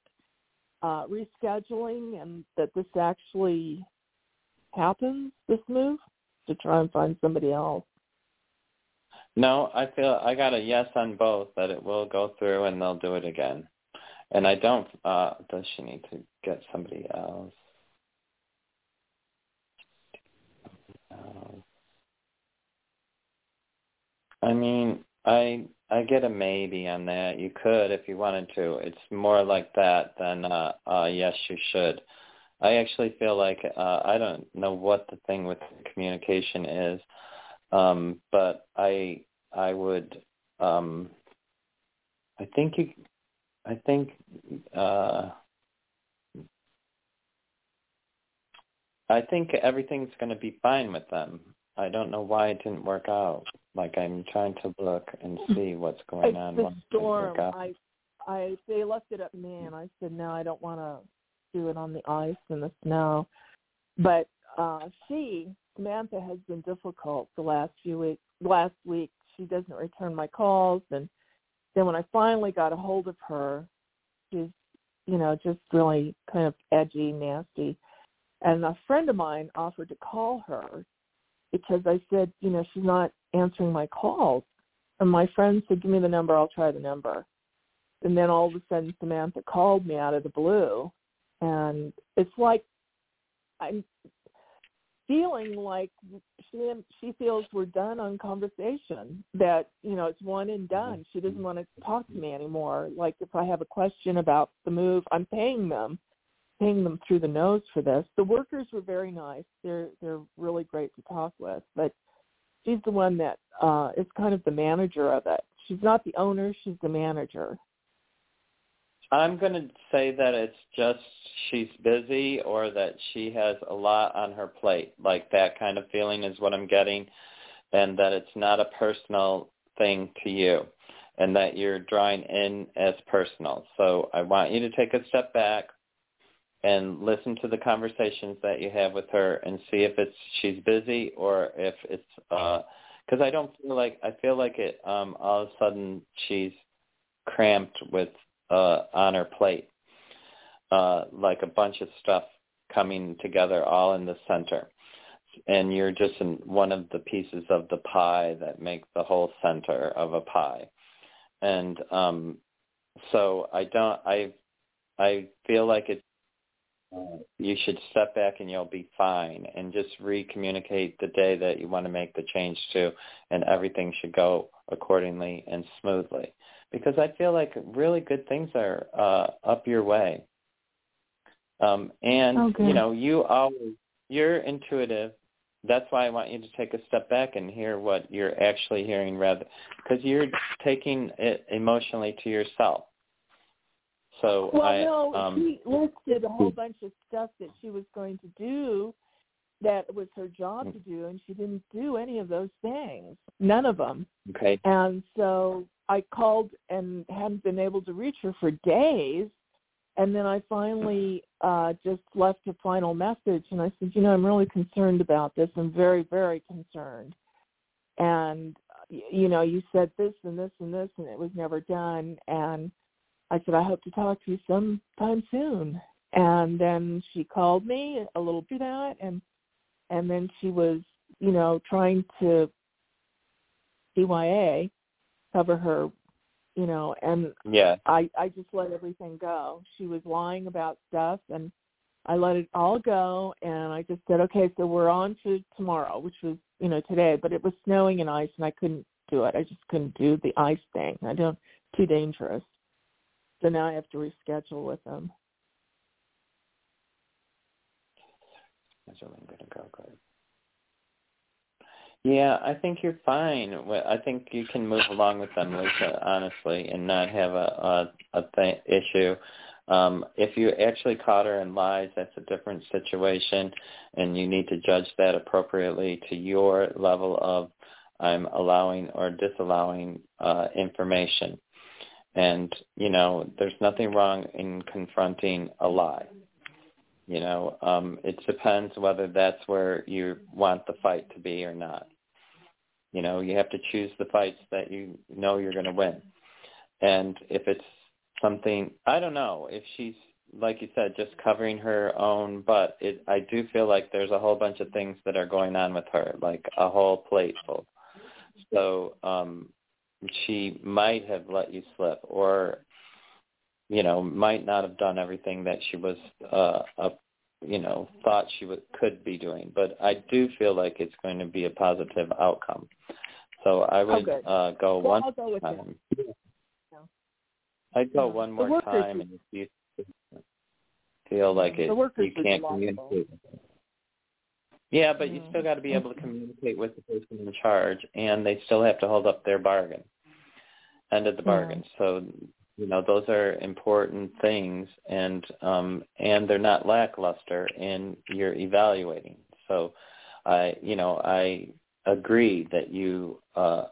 uh, rescheduling and that this actually happens, this move, to try and find somebody else? No, I feel I got a yes on both that it will go through and they'll do it again. And I don't. uh Does she need to get somebody else? I mean, I I get a maybe on that. You could if you wanted to. It's more like that than uh, uh yes you should. I actually feel like uh I don't know what the thing with communication is. Um but I I would um I think you I think uh I think everything's going to be fine with them. I don't know why it didn't work out. Like I'm trying to look and see what's going it's on. The storm. I, I, they left it up me, and I said no, I don't want to do it on the ice and the snow. But uh she, Samantha, has been difficult the last few weeks. Last week, she doesn't return my calls, and then when I finally got a hold of her, she's, you know, just really kind of edgy, nasty. And a friend of mine offered to call her because I said, you know, she's not answering my calls. And my friend said, give me the number, I'll try the number. And then all of a sudden Samantha called me out of the blue. And it's like I'm feeling like she she feels we're done on conversation that you know it's one and done she doesn't want to talk to me anymore like if i have a question about the move i'm paying them paying them through the nose for this. The workers were very nice. They're they're really great to talk with, but she's the one that uh is kind of the manager of it. She's not the owner, she's the manager. I'm going to say that it's just she's busy or that she has a lot on her plate. Like that kind of feeling is what I'm getting and that it's not a personal thing to you and that you're drawing in as personal. So I want you to take a step back, and listen to the conversations that you have with her and see if it's she's busy or if it's uh because I don't feel like I feel like it um all of a sudden she's cramped with uh on her plate uh like a bunch of stuff coming together all in the center. And you're just in one of the pieces of the pie that make the whole center of a pie. And um so I don't I I feel like it's you should step back and you'll be fine and just re-communicate the day that you want to make the change to and everything should go accordingly and smoothly because I feel like really good things are uh, up your way. Um, and Okay. you know, you always you're intuitive. That's why I want you to take a step back and hear what you're actually hearing, rather because you're taking it emotionally to yourself. So Well, I, no, um, she listed a whole bunch of stuff that she was going to do that was her job to do, and she didn't do any of those things. None of them. okay, And so I called and hadn't been able to reach her for days. And then I finally uh, just left a final message, and I said, you know, I'm really concerned about this. I'm very, very concerned. And y- you know, you said this and this and this, and it was never done. And I said, I hope to talk to you sometime soon. And then she called me a little bit that, and and then she was, you know, trying to CYA cover her, you know, and yeah, I I just let everything go. She was lying about stuff, and I let it all go. And I just said, okay, so we're on to tomorrow, which was you know today, but it was snowing and ice, and I couldn't do it. I just couldn't do the ice thing. I don't too dangerous. So now I have to reschedule with them. That's where gonna go. Good. Yeah, I think you're fine. I think you can move along with them, Lisa, honestly, and not have a a, a th- issue. Um, if you actually caught her in lies, that's a different situation, and you need to judge that appropriately to your level of I'm allowing or disallowing uh, information. And you know, there's nothing wrong in confronting a lie. You know, um, it depends whether that's where you want the fight to be or not. You know, you have to choose the fights that you know you're going to win. And if it's something, I don't know, if she's like you said, just covering her own butt, it I do feel like there's a whole bunch of things that are going on with her, like a whole plate full. So, um she might have let you slip or you know, might not have done everything that she was uh, uh you know, thought she would, could be doing. But I do feel like it's going to be a positive outcome. So I would good. uh, go Well, one go time. I'd go Yeah. one more time, and if you feel like it, you can't communicate. Yeah, but you Mm. still got to be able to communicate with the person in charge, and they still have to hold up their bargain, end of the Yeah. bargain. So, you know, those are important things, and um, and they're not lackluster, and you're evaluating. So, I, you know, I agree that you uh,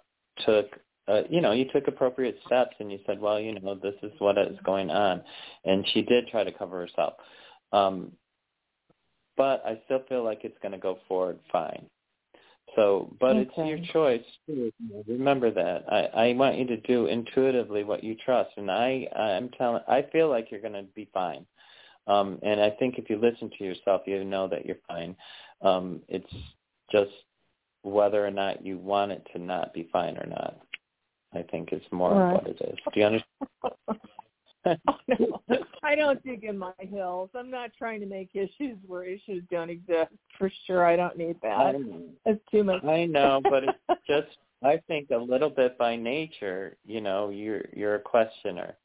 took. Uh, you know, you took appropriate steps, and you said, "Well, you know, this is what is going on," and she did try to cover herself. Um, but I still feel like it's going to go forward fine. So, but it's your choice. too. Remember that. I, I want you to do intuitively what you trust, and I, I'm telling. I feel like you're going to be fine. Um, and I think if you listen to yourself, you know that you're fine. Um, it's just whether or not you want it to not be fine or not. I think is more Right. of what it is. Do you understand? Oh, no. I don't dig in my heels. I'm not trying to make issues where issues don't exist. For sure, I don't need I that. know. It's too much. I know, but it's just I think a little bit by nature, you know, you're you're a questioner.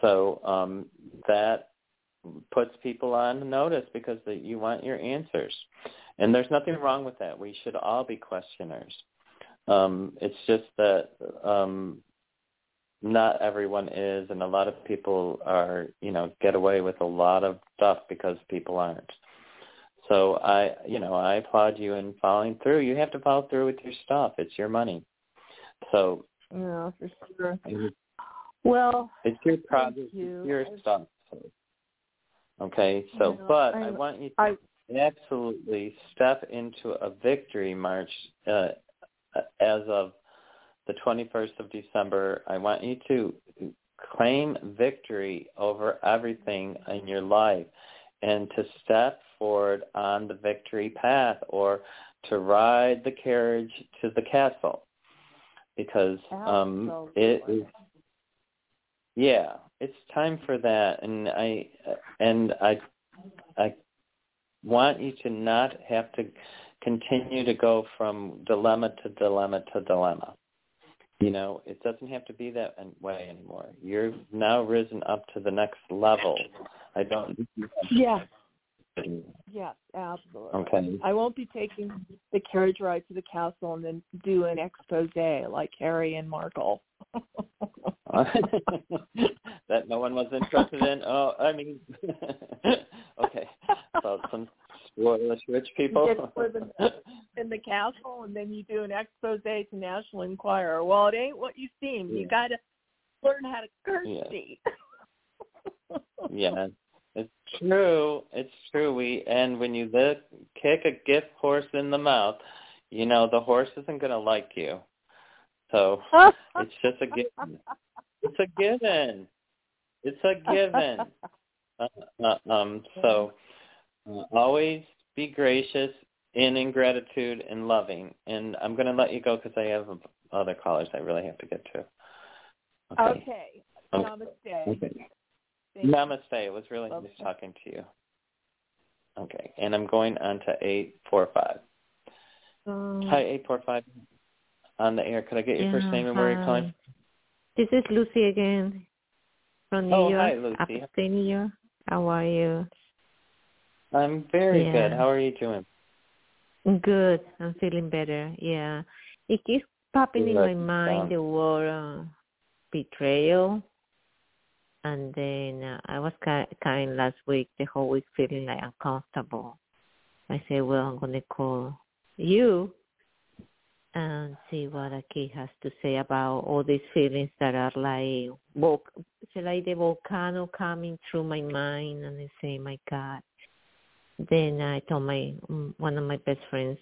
So um that puts people on notice because that you want your answers. And there's nothing wrong with that. We should all be questioners. Um it's just that um not everyone is and a lot of people are, you know, get away with a lot of stuff because people aren't. So I, you know, I applaud you in following through. You have to follow through with your stuff. It's your money. So Yeah, for sure. it's Well, it's your project, you. it's your I- stuff. Okay, so Yeah, but I I'm- want you to I absolutely step into a victory march uh, as of the 21st of December. I want you to claim victory over everything in your life and to step forward on the victory path or to ride the carriage to the castle. Because um it is yeah it's time for that. And i and i i want you to not have to continue to go from dilemma to dilemma to dilemma You know, it doesn't have to be that way anymore. You've now risen up to the next level. I don't. Yeah. Yes, absolutely. Okay. I won't be taking the carriage ride to the castle and then do an expose like Harry and Markle. that no one was interested in. Oh, I mean, okay. So some spoilers rich people. You live in the, in the castle, and then you do an expose to National Enquirer. Well, it ain't what you seem. Yeah. You got to learn how to curtsy. Yeah. yeah. It's true. It's true. We and when you lick, kick a gift horse in the mouth, you know the horse isn't going to like you. So it's just a given. It's a given. It's a given. Uh, uh, um. So always be gracious and in gratitude and loving. And I'm going to let you go because I have other callers I really have to get to. Okay. Okay. Namaste. Okay. Namaste. It was really Okay. nice talking to you. Okay, and I'm going on to eight four five. Um, Hi, eight four five. On the air. Could I get your first name and where you're hi. calling? This is Lucy again from New Oh, York. hi, Lucy. Upstate New York. How are you? I'm very Yeah. good. How are you doing? Good. I'm feeling better. Yeah. It keeps popping in my mind the word uh, betrayal. And then uh, I was kind, kind last week, the whole week feeling like uncomfortable. I said, well, I'm going to call you and see what a kid has to say about all these feelings that are like, it's like the volcano coming through my mind, and I say, my God. Then I told my mm, one of my best friends,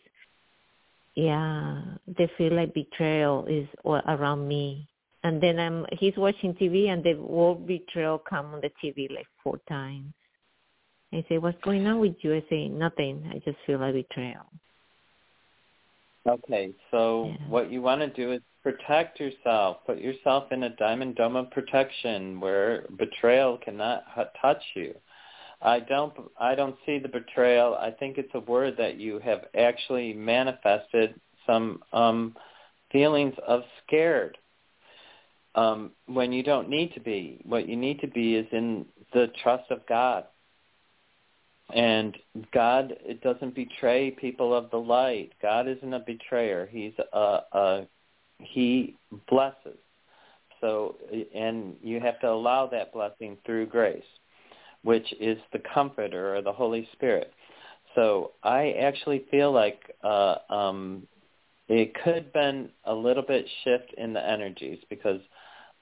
yeah, they feel like betrayal is all around me. And then I'm he's watching TV, and the word betrayal come on the TV like four times. I say, what's going on with you? I say, nothing. I just feel like betrayal. Okay, so Yeah. what you want to do is protect yourself. Put yourself in a diamond dome of protection where betrayal cannot h- touch you. I don't. I don't see the betrayal. I think it's a word that you have actually manifested some um, feelings of scared um, when you don't need to be. What you need to be is in the trust of God. And God it doesn't betray people of the light. God isn't a betrayer. He's a, a he blesses. So and you have to allow that blessing through grace, which is the comforter or the Holy Spirit. So I actually feel like uh, um, it could been a little bit shift in the energies because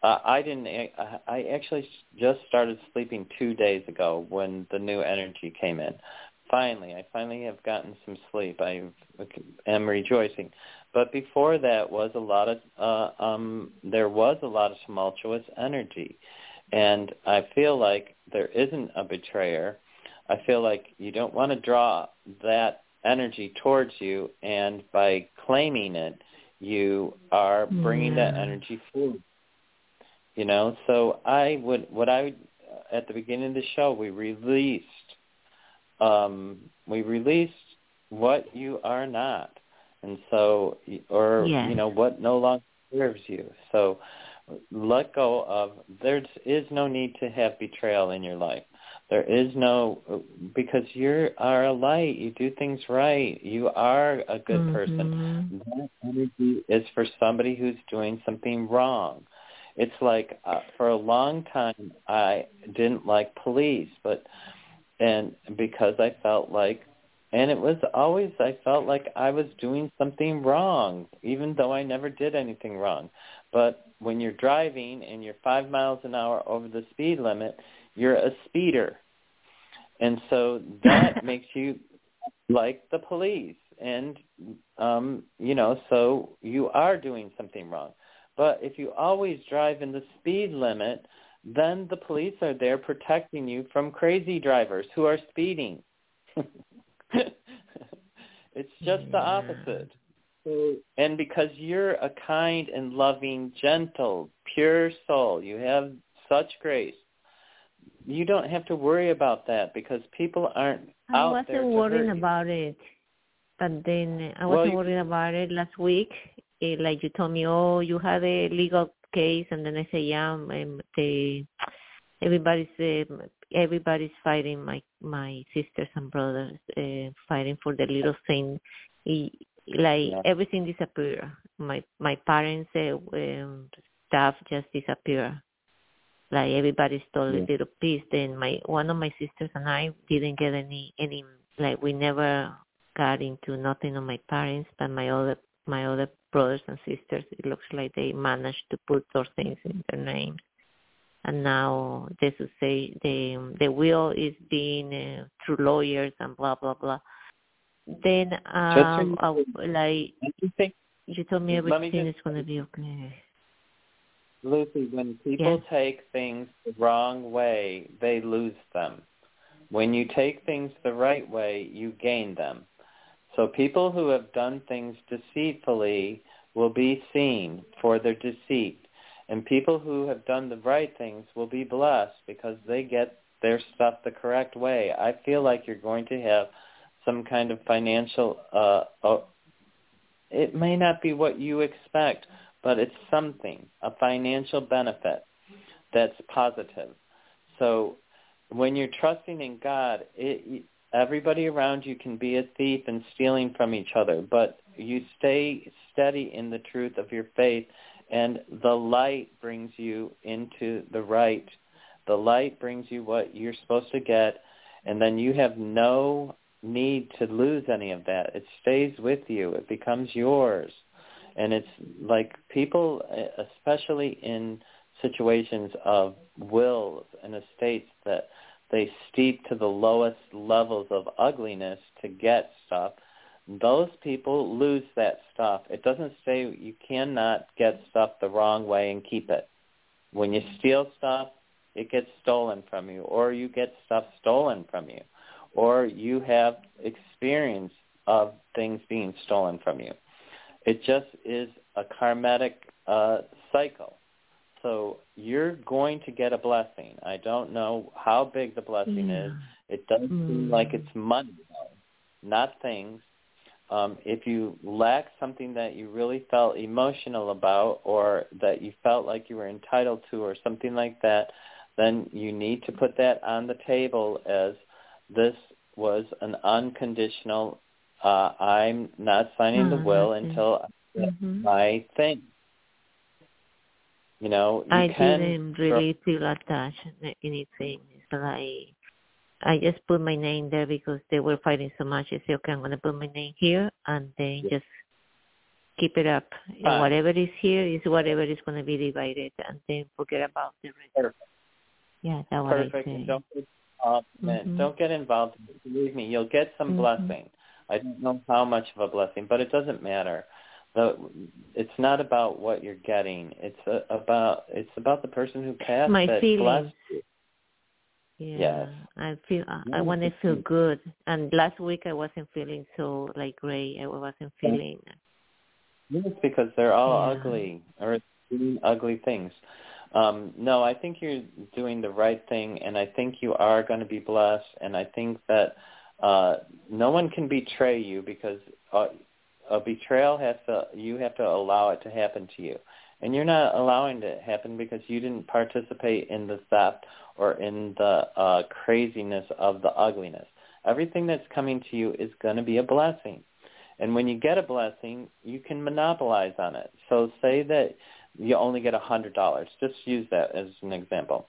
uh, I didn't. I I actually just started sleeping two days ago when the new energy came in. Finally, I finally have gotten some sleep. I am rejoicing. But before that was a lot of uh, um, there was a lot of tumultuous energy, and I feel like there isn't a betrayer. I feel like you don't want to draw that energy towards you, and by claiming it, you are bringing that energy forward you know so i would what i would at the beginning of the show we released um we released what you are not and so or Yes. you know what no longer serves you so let go of there is no need to have betrayal in your life there is no because you are a light you do things right you are a good person Mhm. that energy is for somebody who's doing something wrong it's like uh, for a long time I didn't like police, but and because I felt like and it was always I felt like I was doing something wrong, even though I never did anything wrong. But when you're driving and you're five miles an hour over the speed limit, you're a speeder. And so that makes you like the police. And um, you know, so you are doing something wrong. But if you always drive in the speed limit, then the police are there protecting you from crazy drivers who are speeding. it's just the opposite. So, and because you're a kind and loving, gentle, pure soul, you have such grace. You don't have to worry about that because people aren't I out wasn't there to worrying hurt you. about it, but then I wasn't you- worrying about it last week. eh, like you told me, oh, you had a legal case, and then I say, yeah, um, they, everybody's uh, everybody's fighting my my sisters and brothers, uh, fighting for the little thing. Like yeah. everything disappeared. My my parents' uh, um, stuff just disappeared. Like everybody stole yeah. a little piece. Then my one of my sisters and I didn't get any any like we never got into nothing on my parents, but my other my other brothers and sisters, it looks like they managed to put those things in their names. And now they say the the will is being uh, through lawyers and blah blah blah. Then um, I, like you told me everything is going to be okay. Lucy, when people yes. take things the wrong way, they lose them. When you take things the right way, you gain them. So people who have done things deceitfully will be seen for their deceit. And people who have done the right things will be blessed because they get their stuff the correct way. I feel like you're going to have some kind of financial, uh, uh, it may not be what you expect, but it's something, a financial benefit that's positive. So when you're trusting in God, it, everybody around you can be a thief and stealing from each other, but you stay steady in the truth of your faith, and the light brings you into the right. The light brings you what you're supposed to get, and then you have no need to lose any of that. It stays with you. It becomes yours. And it's like people, especially in situations of wills and estates that they steep to the lowest levels of ugliness to get stuff, those people lose that stuff. It doesn't say you cannot get stuff the wrong way and keep it. When you steal stuff, it gets stolen from you, or you get stuff stolen from you, or you have experience of things being stolen from you. It just is a karmatic uh, cycle. So you're going to get a blessing. I don't know how big the blessing yeah. is. It does mm. seem like it's money, though, not things. Um, if you lack something that you really felt emotional about or that you felt like you were entitled to or something like that, then you need to put that on the table as this was an unconditional, uh, I'm not signing the will until I mm-hmm. my thing. You know, you I can didn't really feel attached to anything. It's like I just put my name there because they were fighting so much. I said, okay, I'm going to put my name here and then yeah. just keep it up. Uh, whatever is here is whatever is going to be divided and then forget about the rest. Perfect. Yeah, that's what perfect. I say. Don't mm-hmm. don't get involved. Believe me, you'll get some mm-hmm. blessing. I don't know how much of a blessing, but it doesn't matter the it's not about what you're getting. It's a, about it's about the person who passed My it. feelings. Yeah, yes. I feel I, I want to feel good. And last week I wasn't feeling so like great. I wasn't feeling. Yes, because they're all yeah. ugly or ugly things. Um, no, I think you're doing the right thing, and I think you are going to be blessed. And I think that uh, no one can betray you because uh, a betrayal has to you have to allow it to happen to you. And you're not allowing it to happen because you didn't participate in the theft or in the uh, craziness of the ugliness. Everything that's coming to you is going to be a blessing. And when you get a blessing you can monopolize on it. So say that you only get a hundred dollars just use that as an example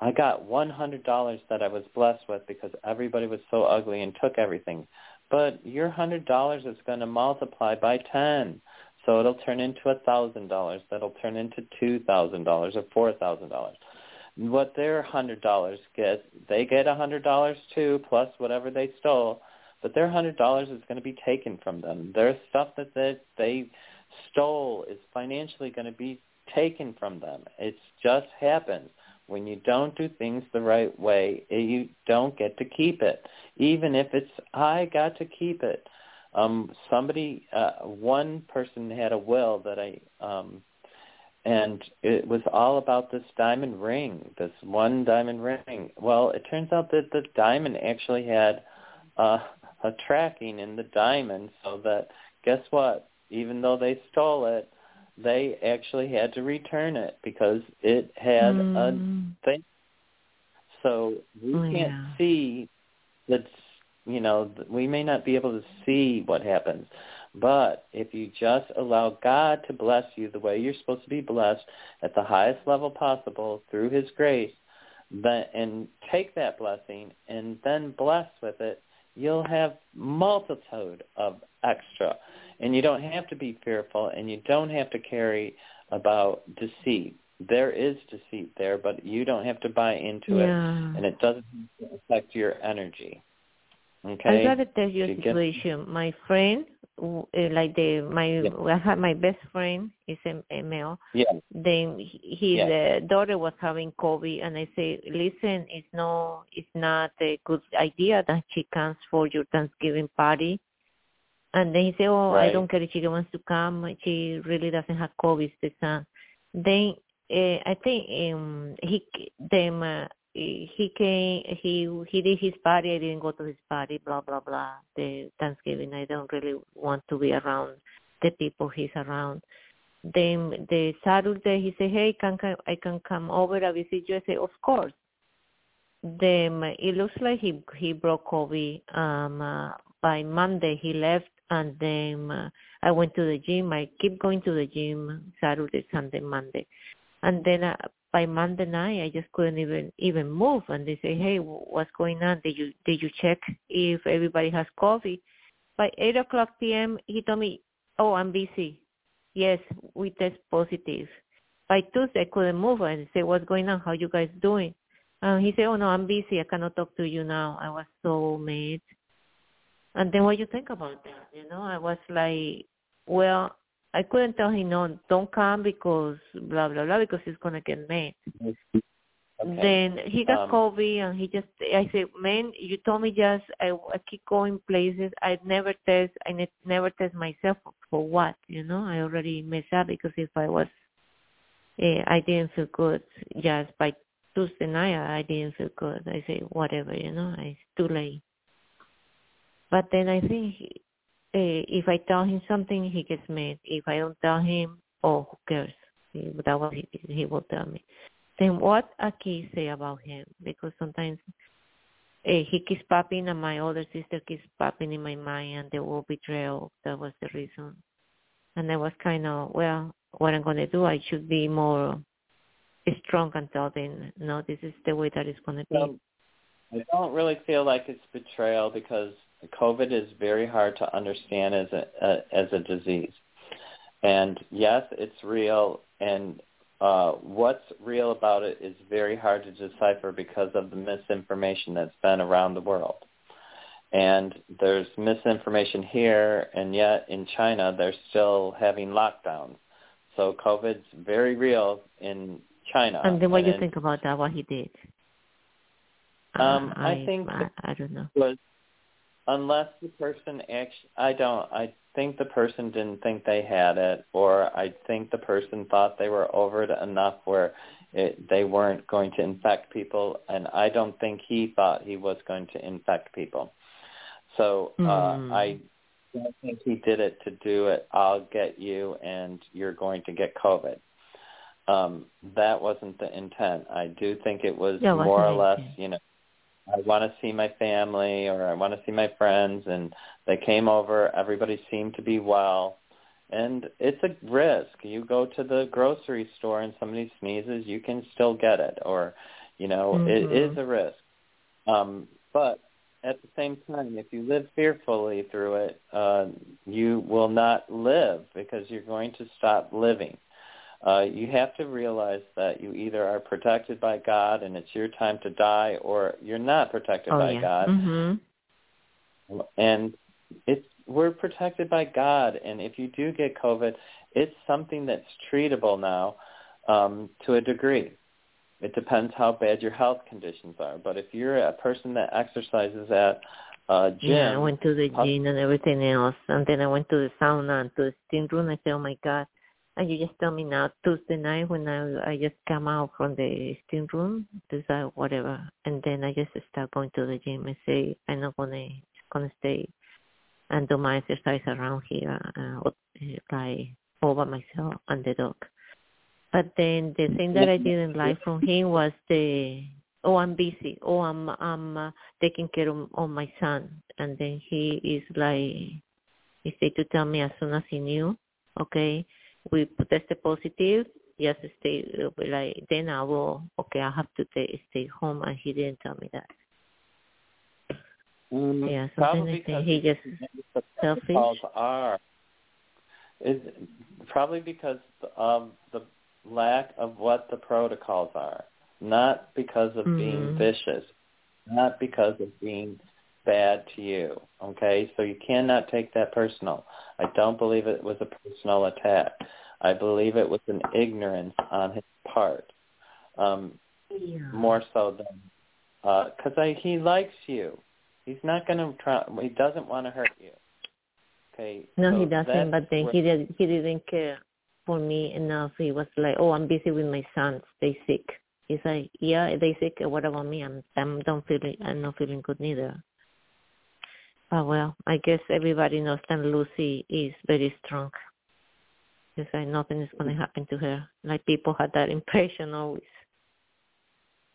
I got one hundred dollars that I was blessed with because everybody was so ugly and took everything but your hundred dollars is going to multiply by ten. So it'll turn into a thousand dollars. That'll turn into two thousand dollars or four thousand dollars. What their hundred dollars get, they get a hundred dollars too, plus whatever they stole. But their hundred dollars is going to be taken from them. Their stuff that they, they stole is financially going to be taken from them. It just happens. When you don't do things the right way, eh, you don't get to keep it. Even if it's, I got to keep it. Um, somebody, uh, one person had a will that I, um, and it was all about this diamond ring, this one diamond ring. Well, it turns out that the diamond actually had uh, a tracking in the diamond, so that guess what? Even though they stole it, they actually had to return it because it had mm. a thing. So we Oh, can't yeah. see that. You know, we may not be able to see what happens, but if you just allow God to bless you the way you're supposed to be blessed at the highest level possible through His grace, then and take that blessing and then bless with it, you'll have multitude of extra, and you don't have to be fearful, and you don't have to carry about deceit. There is deceit there, but you don't have to buy into it, and it doesn't affect your energy. I Okay. gotta tell you a situation. My friend, uh, like the my Yeah. I had my best friend is a, a male. Yeah. Then he- his Yeah. uh, daughter was having COVID, and I say, listen, it's no, it's not a good idea that she comes for your Thanksgiving party. And then he said, oh, I don't care if she wants to come. She really doesn't have COVID, the son. Then uh, I think um, he them uh, he came he he did his party. I didn't go to his party. Blah blah blah. The Thanksgiving. I don't really want to be around the people he's around. Then the Saturday he said, "Hey, can I, I can come over and visit you?" I said, "Of course." Then it looks like he he broke COVID. Um, uh, by Monday he left, and then uh, I went to the gym. I keep going to the gym Saturday, Sunday, Monday, and then uh, by Monday night I just couldn't even even move. And they say, "Hey, wh- what's going on? Did you did you check if everybody has COVID?" By eight o'clock p.m. he told me, "Oh, I'm busy. Yes, we test positive." By Tuesday I couldn't move. I said, "What's going on? How you guys doing?" And he said, "Oh no, I'm busy. I cannot talk to you now." I was so mad. And then what you think about that? You know, I was like, well, I couldn't tell him no, don't come because blah blah blah because he's gonna get mad. Okay. Then he got Um, COVID and he just I said, man, you told me just I, I keep going places. I never test. I ne- never test myself for, what? You know, I already messed up because if I was, eh, I didn't feel good. Just by Tuesday night, I didn't feel good. I say whatever, you know, it's too late. But then I think he, if I tell him something, he gets mad. If I don't tell him, oh, who cares? He, that what he, he will tell me. Then what Aki say about him? Because sometimes uh, he keeps popping, and my older sister keeps popping in my mind, and the word betrayal. That was the reason. And I was kind of well, what I'm gonna do? I should be more strong and tell them, no, this is the way that it's gonna be. So I don't really feel like it's betrayal because COVID is very hard to understand as a, a as a disease. And yes, it's real, and uh, what's real about it is very hard to decipher because of the misinformation that's been around the world. And there's misinformation here, and yet in China they're still having lockdowns. So COVID's very real in China. and then what do you in- think about that? What he did? Um, Uh, I think I, I don't know. was unless the person actually I don't I think the person didn't think they had it or I think the person thought they were over it enough where it, they weren't going to infect people and I don't think he thought he was going to infect people. So uh Hmm. I don't think he did it to do it I'll get you and you're going to get COVID. Um that wasn't the intent. I do think it was Yeah, more or less, you know, I want to see my family or I want to see my friends and they came over. Everybody seemed to be well. And it's a risk. You go to the grocery store and somebody sneezes you can still get it or you know it Mhm. is a risk. Um but at the same time if you live fearfully through it uh you will not live because you're going to stop living uh, you have to realize that you either are protected by God and it's your time to die, or you're not protected Oh by yeah. God. Mhm. And it's we're protected by God, and if you do get COVID, it's something that's treatable now um, to a degree. It depends how bad your health conditions are. But if you're a person that exercises at a gym, Yeah, I went to the gym and everything else, and then I went to the sauna and to the steam room. I said, "Oh my God!" And you just tell me now Tuesday night when I I just come out from the steam room, decide whatever, and then I just start going to the gym and say, "I'm not gonna gonna stay and do my exercise around here uh, eh, like all by myself and the dog. But then the thing that I didn't like from him was the oh I'm busy, oh I'm I'm uh, taking care of, of my son, and then he is like he said to tell me as soon as he knew, okay, we tested positive, just stay like then I will okay I have to stay stay home, and he didn't tell me that. Mm, Yeah, something like He just the selfish. protocols are is probably because of the lack of what the protocols are, not because of being Mhm. vicious, not because of being bad to you. Okay, so you cannot take that personal. I don't believe it was a personal attack. I believe it was an ignorance on his part, um, Yeah. more so than because I he likes you. He's not going to try. He doesn't want to hurt you. Okay. No, so he doesn't. But then he did. He didn't care for me enough. He was like, "Oh, I'm busy with my sons. They sick." He's like, "Yeah, they sick. What about me? I'm I'm don't feeling. I'm not feeling good neither." But well, I guess everybody knows that Lucy is very strong. It's like nothing is going to happen to her. Like people had that impression always.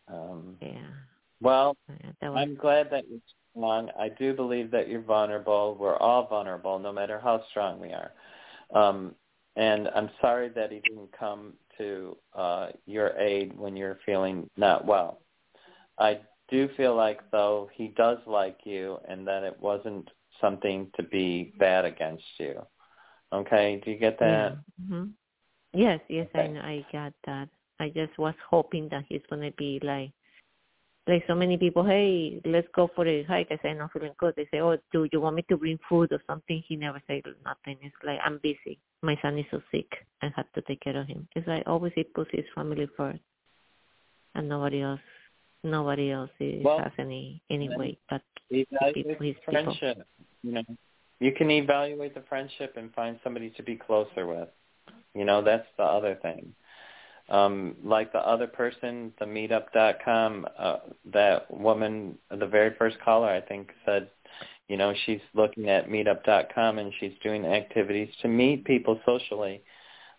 Um, Yeah. well, yeah was. I'm glad that you're strong. I do believe that you're vulnerable. We're all vulnerable, no matter how strong we are. Um, and I'm sorry that he didn't come to uh, your aid when you're feeling not well. I do feel like, though, he does like you and that it wasn't something to be bad against you. Okay? Do you get that? Yeah. hmm Yes, yes, I Okay. know, I got that. I just was hoping that he's gonna be like, like so many people. Hey, let's go for a hike. I say I'm not feeling good. They say, Oh, do you want me to bring food or something? He never said nothing. It's like I'm busy. My son is so sick. I have to take care of him. It's like always he puts his family first, and nobody else. Nobody else is, Well, has any any weight. But people, his people. friendship. You know, you can evaluate the friendship and find somebody to be closer with. You know, that's the other thing. Um, like the other person, the meetup.com, uh, that woman, the very first caller, I think, said, you know, she's looking at meetup.com and she's doing activities to meet people socially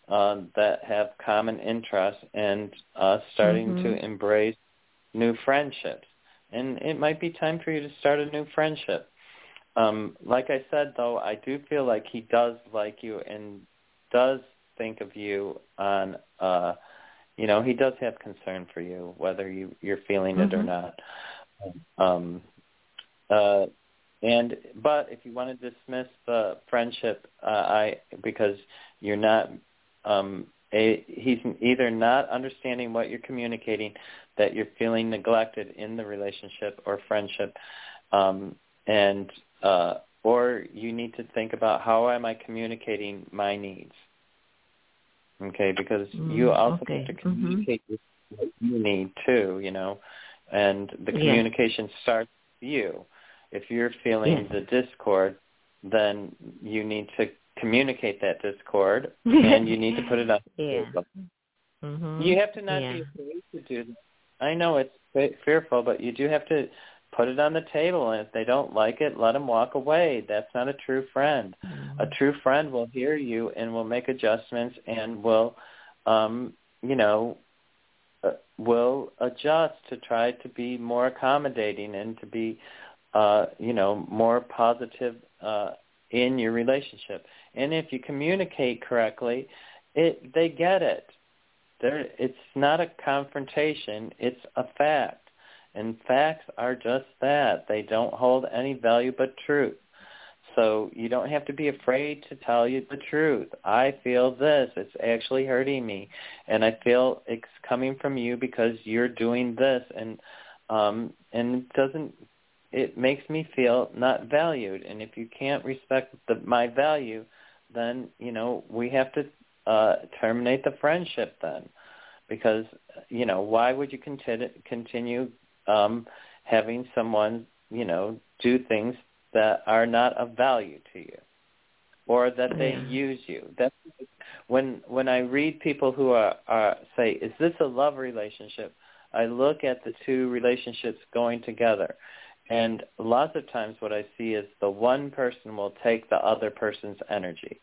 uh, that have common interests and uh, starting Mhm. to embrace new friendships. And it might be time for you to start a new friendship. Um, like I said, though, I do feel like he does like you and does think of you on, uh, you know, he does have concern for you, whether you you're feeling it or Mhm. not. Um, uh, and but if you want to dismiss the friendship, uh, I because you're not, um, a, he's either not understanding what you're communicating, that you're feeling neglected in the relationship or friendship, um, and uh, or you need to think about how am I communicating my needs. Okay, because you Mm, also okay. have to Mhm. communicate what you need too, you know, and the Yeah. communication starts with you. If you're feeling the discord, then you need to communicate that discord, and you need to put it on. the Yeah. table. hmm You have to not yeah. be afraid to do that. I know it's fe- fearful, but you do have to put it on the table, and if they don't like it, let them walk away. That's not a true friend. A true friend will hear you and will make adjustments and will, um, you know, uh, will adjust to try to be more accommodating and to be, uh, you know, more positive uh, in your relationship. And if you communicate correctly, it they get it. There, it's not a confrontation; it's a fact. And facts are just that. They don't hold any value but truth. So you don't have to be afraid to tell you the truth. I feel this. It's actually hurting me. And I feel it's coming from you because you're doing this and um and it doesn't it makes me feel not valued. And if you can't respect the my value, then, you know, we have to uh terminate the friendship then. Because you know, why would you continue continue um having someone, you know, do things that are not of value to you or that they Yeah. use you that's when when i read people who are, are say is this a love relationship i look at the two relationships going together and lots of times what i see is the one person will take the other person's energy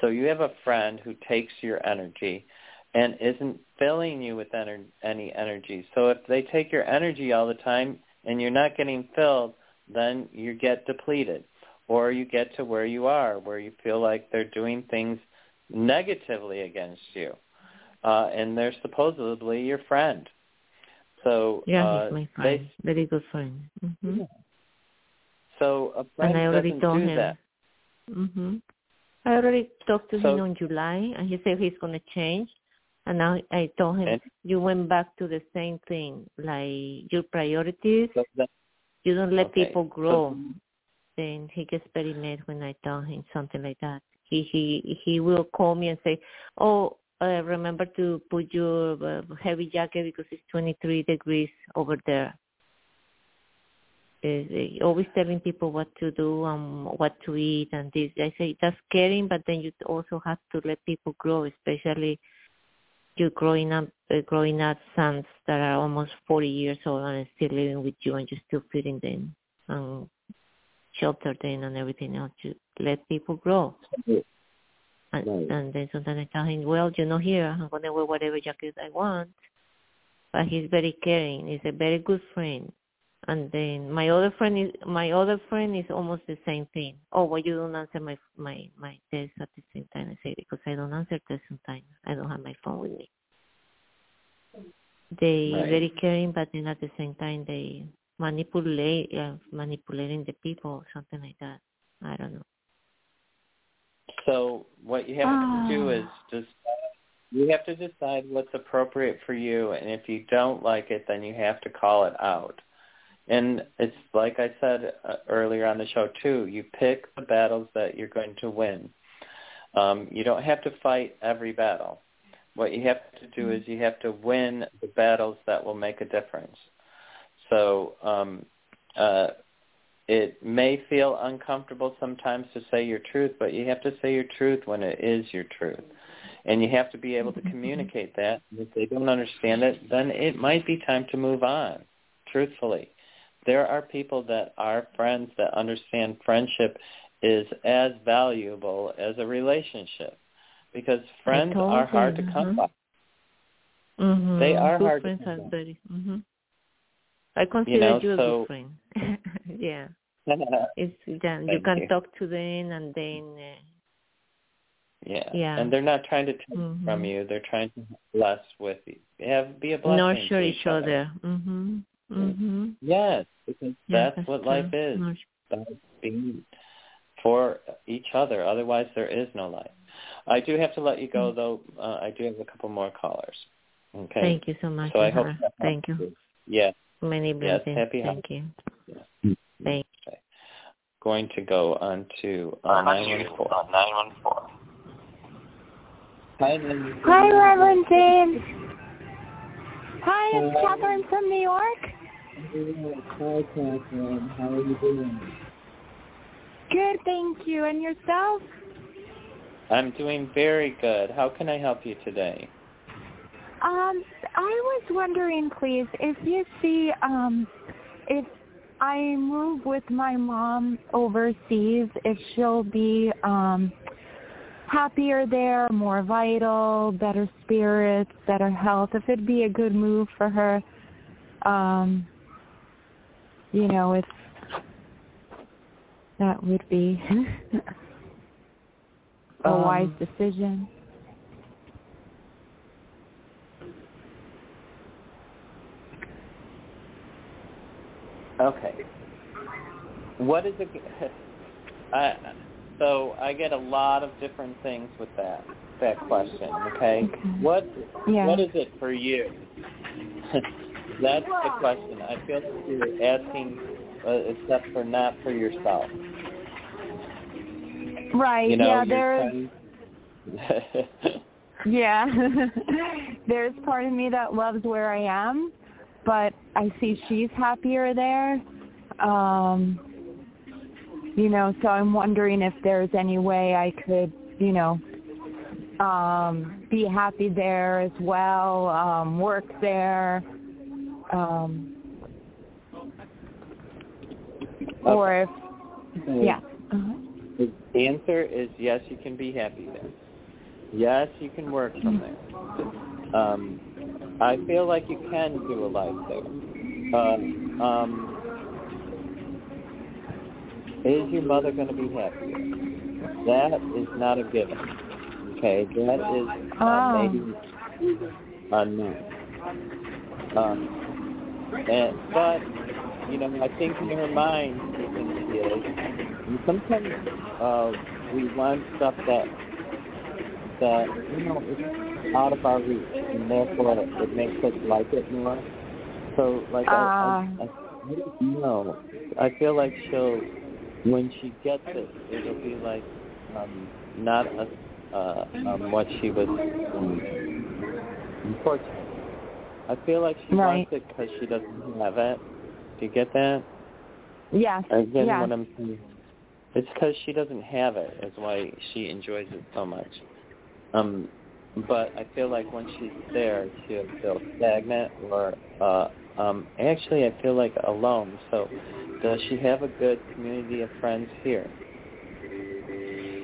So you have a friend who takes your energy and isn't filling you with ener- any energy. So if they take your energy all the time and you're not getting filled, then you get depleted. Or you get to where you are, where you feel like they're doing things negatively against you. Uh, and they're supposedly your friend. So yeah, uh, he's my friend, they, very good friend. Mm-hmm. So a friend and I already doesn't told do him. that. Mhm. I already talked to So- him on July, and he said he's gonna change. And now I told him you went back to the same thing, like your priorities. So that, You don't let Okay. people grow. then he gets very mad when I tell him something like that. He he he will call me and say, "Oh, uh, remember to put your uh, heavy jacket because it's 23 degrees over there." Is uh, always telling people what to do and what to eat and this. I say that's caring, but then you also have to let people grow, especially you growing up, uh, growing up sons that are almost 40 years old and still living with you, and you're still feeding them and shelter them and everything else. To let people grow. And, Right. and then sometimes I tell him, well, you're not here. I'm going to wear whatever jacket I want. But he's very caring. He's a very good friend. And then my other friend is my other friend is almost the same thing. Oh, well, you don't answer my my my text at the same time. I say because I don't answer text sometimes. I don't have my phone with me. They Right. very caring, but then at the same time they manipulate uh, manipulating the people something like that. I don't know. So what you have to do is just you have to decide what's appropriate for you, and if you don't like it, then you have to call it out. And it's like I said uh, earlier on the show too. You pick the battles that you're going to win. Um, you don't have to fight every battle. What you have to do is you have to win the battles that will make a difference. So um, uh, it may feel uncomfortable sometimes to say your truth, but you have to say your truth when it is your truth. And you have to be able to communicate that. If they don't understand it, then it might be time to move on, truthfully. There are people that are friends that understand friendship is as valuable as a relationship because friends are hard to come mhm. by. Mm-hmm. They are good hard to friends come are by. very. Mm-hmm. I consider know, you a so- good friend. yeah, it's yeah, you can you. talk to them and then uh, yeah. Yeah. And they're not trying to take Mhm. from you. They're trying to bless with you. Have be a blessing nurture to each other. other. Mhm. Mhm. Yes, because Yeah, that's, what life is. Nurture. About being for each other. Otherwise, there is no life. I do have to let you go, though. Uh, I do have a couple more callers. Okay. Mm. Thank you so much. So I hope. Thank you. Yes. Many Yes, blessings. happy Thank you. Yes. Thank Okay. Going to go on to uh, 914. 914. Hi, 914. Hi, Reverend James. Hi, it's Catherine from New York. Hi, Catherine. How are you doing? Good, thank you. And yourself? I'm doing very good. How can I help you today? Um, I was wondering, please, if you see, um, if I move with my mom overseas, if she'll be um, happier there, more vital, better spirits, better health, if it'd be a good move for her. Um, you know, if that would be a Um, wise decision. Okay. What is it? I, so I get a lot of different things with that that question. Okay. Okay. What Yeah. What is it for you? That's the question. I feel like you're asking, uh, except for not for yourself. Right. You know, yeah, there's yeah. there's part of me that loves where I am, but I see she's happier there. Um you know, so I'm wondering if there's any way I could, you know, um be happy there as well, um work there. Um or if yeah. Uh-huh. The answer is yes, you can be happy there. Yes, you can work from there. Um, I feel like you can do a life there. Uh, um, is your mother going to be happy? That is not a given. Okay, that is uh, Oh. maybe unknown. Um, and but you know, I think in her mind, she thinks she is. Sometimes uh, we want stuff that that you know is out of our reach, and therefore it makes us like it more. So, like, I, I, I, I don't know. I feel like she'll, when she gets it, it'll be like um, not a, uh, um, what she was um, unfortunate. I feel like she Right. wants it because she doesn't have it. Do you get that? Yes. Again, yes. what I'm saying, it's because she doesn't have it. Is why she enjoys it so much. Um, but I feel like when she's there, she'll feel stagnant or uh, um, actually, I feel like alone. So, does she have a good community of friends here?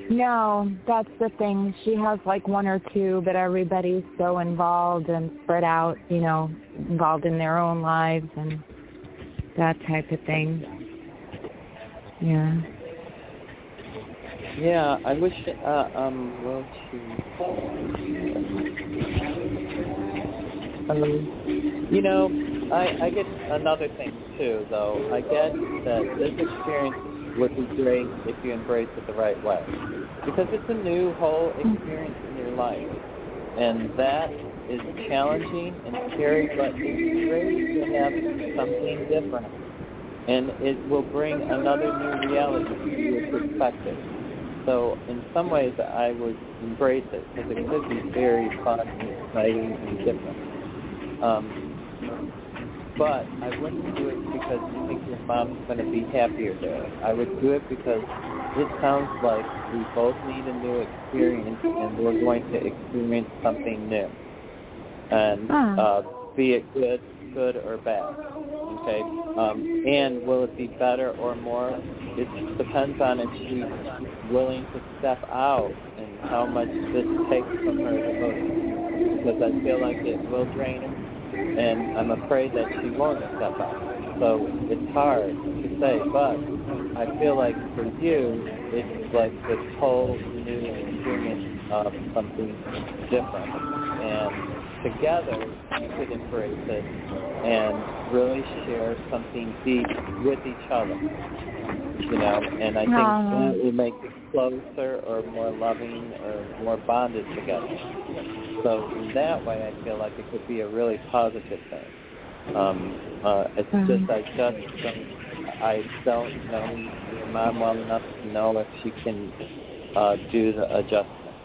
No, that's the thing. She has like one or two, but everybody's so involved and spread out, you know, involved in their own lives and that type of thing. Yeah. Yeah, I wish. Uh, um, well, she. Um, you know, I I get another thing too, though. I get that this experience would be great if you embrace it the right way, because it's a new whole experience in your life, and that is challenging and scary, but it's great to have something different, and it will bring another new reality to your perspective. So in some ways, I would embrace it because it could be very fun and exciting and different. Um, but I wouldn't do it because you think your mom's going to be happier there. I would do it because it sounds like we both need a new experience and we're going to experience something new. And Ah. uh, be it good, good or bad. Okay? Um, and will it be better or more? It depends on if she's willing to step out and how much this takes from her emotions. Because I feel like it will drain her and I'm afraid that she won't step out. So it's hard to say, but I feel like for you, it's like this whole new experience of something different. And together, you could embrace it and really share something deep with each other. You know, and I think Aw. that will make it closer or more loving or more bonded together. So in that way, I feel like it could be a really positive thing. Um, uh, it's just I just don't, I don't know your mom well enough to know if she can uh, do the adjustment.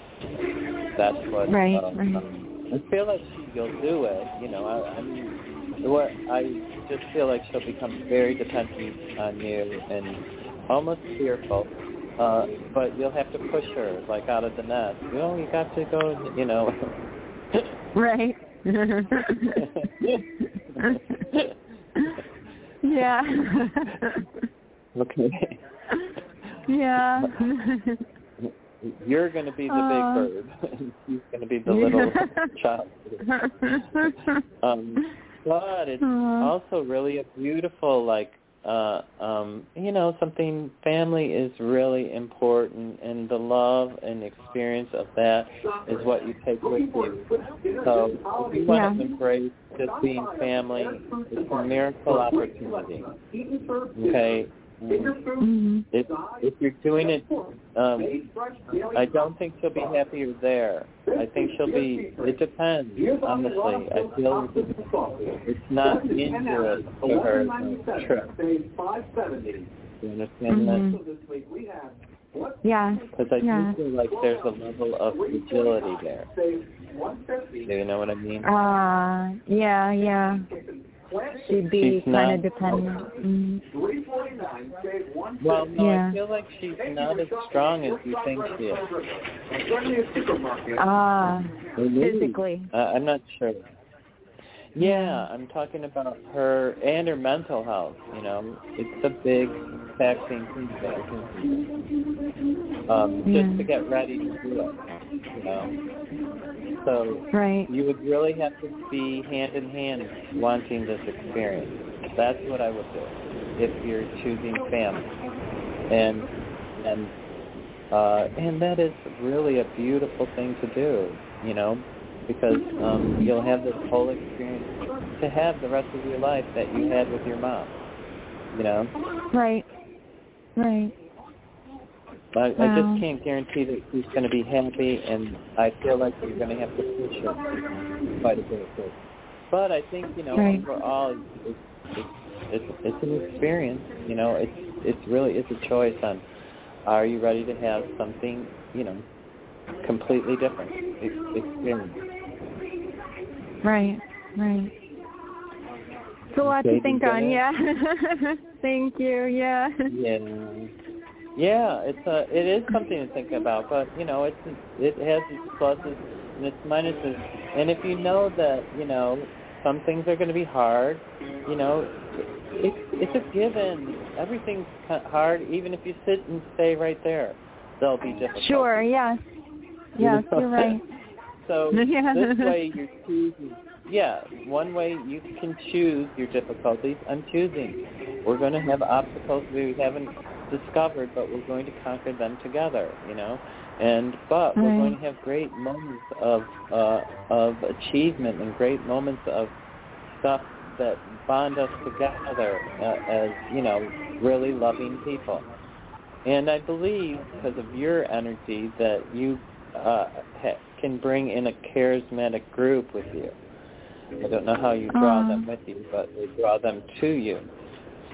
That's what. Right, uh, right. Um, I feel like she'll do it. You know, I, I mean, what I just feel like she'll become very dependent on you and almost fearful. Uh, but you'll have to push her like out of the nest. You know, you got to go. You know. Right. yeah. okay. yeah. You're going to be the Aw. big bird. and She's going to be the little child. Um, but it's Aw. also really a beautiful, like, uh, um, you know, something. Family is really important, and the love and experience of that is what you take with you. So if you want to embrace just being family, it's a miracle opportunity. Okay. Mhm. If if you're doing it, um, I don't think she'll be happier there. I think she'll be. It depends. Honestly, I feel it's not injurious to her trip. You understand that? Yeah. Because I Yeah. do feel like there's a level of fragility there. Do you know what I mean? Uh, yeah, yeah. She'd be kind of dependent. Mm. Well, no, Yeah. I feel like she's not as strong as you think she is. Ah, Or maybe- physically. Uh, I'm not sure. Yeah, I'm talking about her and her mental health. You know, it's a big taxing thing that I can um, Yeah. just to get ready to do it. You know, so Right. you would really have to be hand in hand wanting this experience. That's what I would do if you're choosing family, and and uh, and that is really a beautiful thing to do. You know, because um, you'll have this whole experience to have the rest of your life that you had with your mom. You know, Right. Right. I, I just can't guarantee that she's going to be happy, and I feel like you're going to have to push her quite a bit. But, but I think you know Right. overall, it's it's, it's it's an experience. You know, it's it's really it's a choice on are you ready to have something you know completely different ex- experience. Right. Right. It's a lot to think on. Yeah. Thank you. Yeah. Yeah. Yeah, it's a it is something to think about, but you know, it's it has its pluses and its minuses. And if you know that, you know, some things are going to be hard, you know, it's it's a given. Everything's hard even if you sit and stay right there. They'll be difficult. Sure. Yes. Yes, know? you're right. So Yeah. this way you're choosing. Yeah, one way you can choose your difficulties. I'm choosing. We're going to have obstacles we haven't discovered, but we're going to conquer them together. You know, and but we're going to have great moments of uh, of achievement and great moments of stuff that bond us together uh, as you know really loving people. And I believe because of your energy that you uh, ha- can bring in a charismatic group with you. I don't know how you draw them with you, but they draw them to you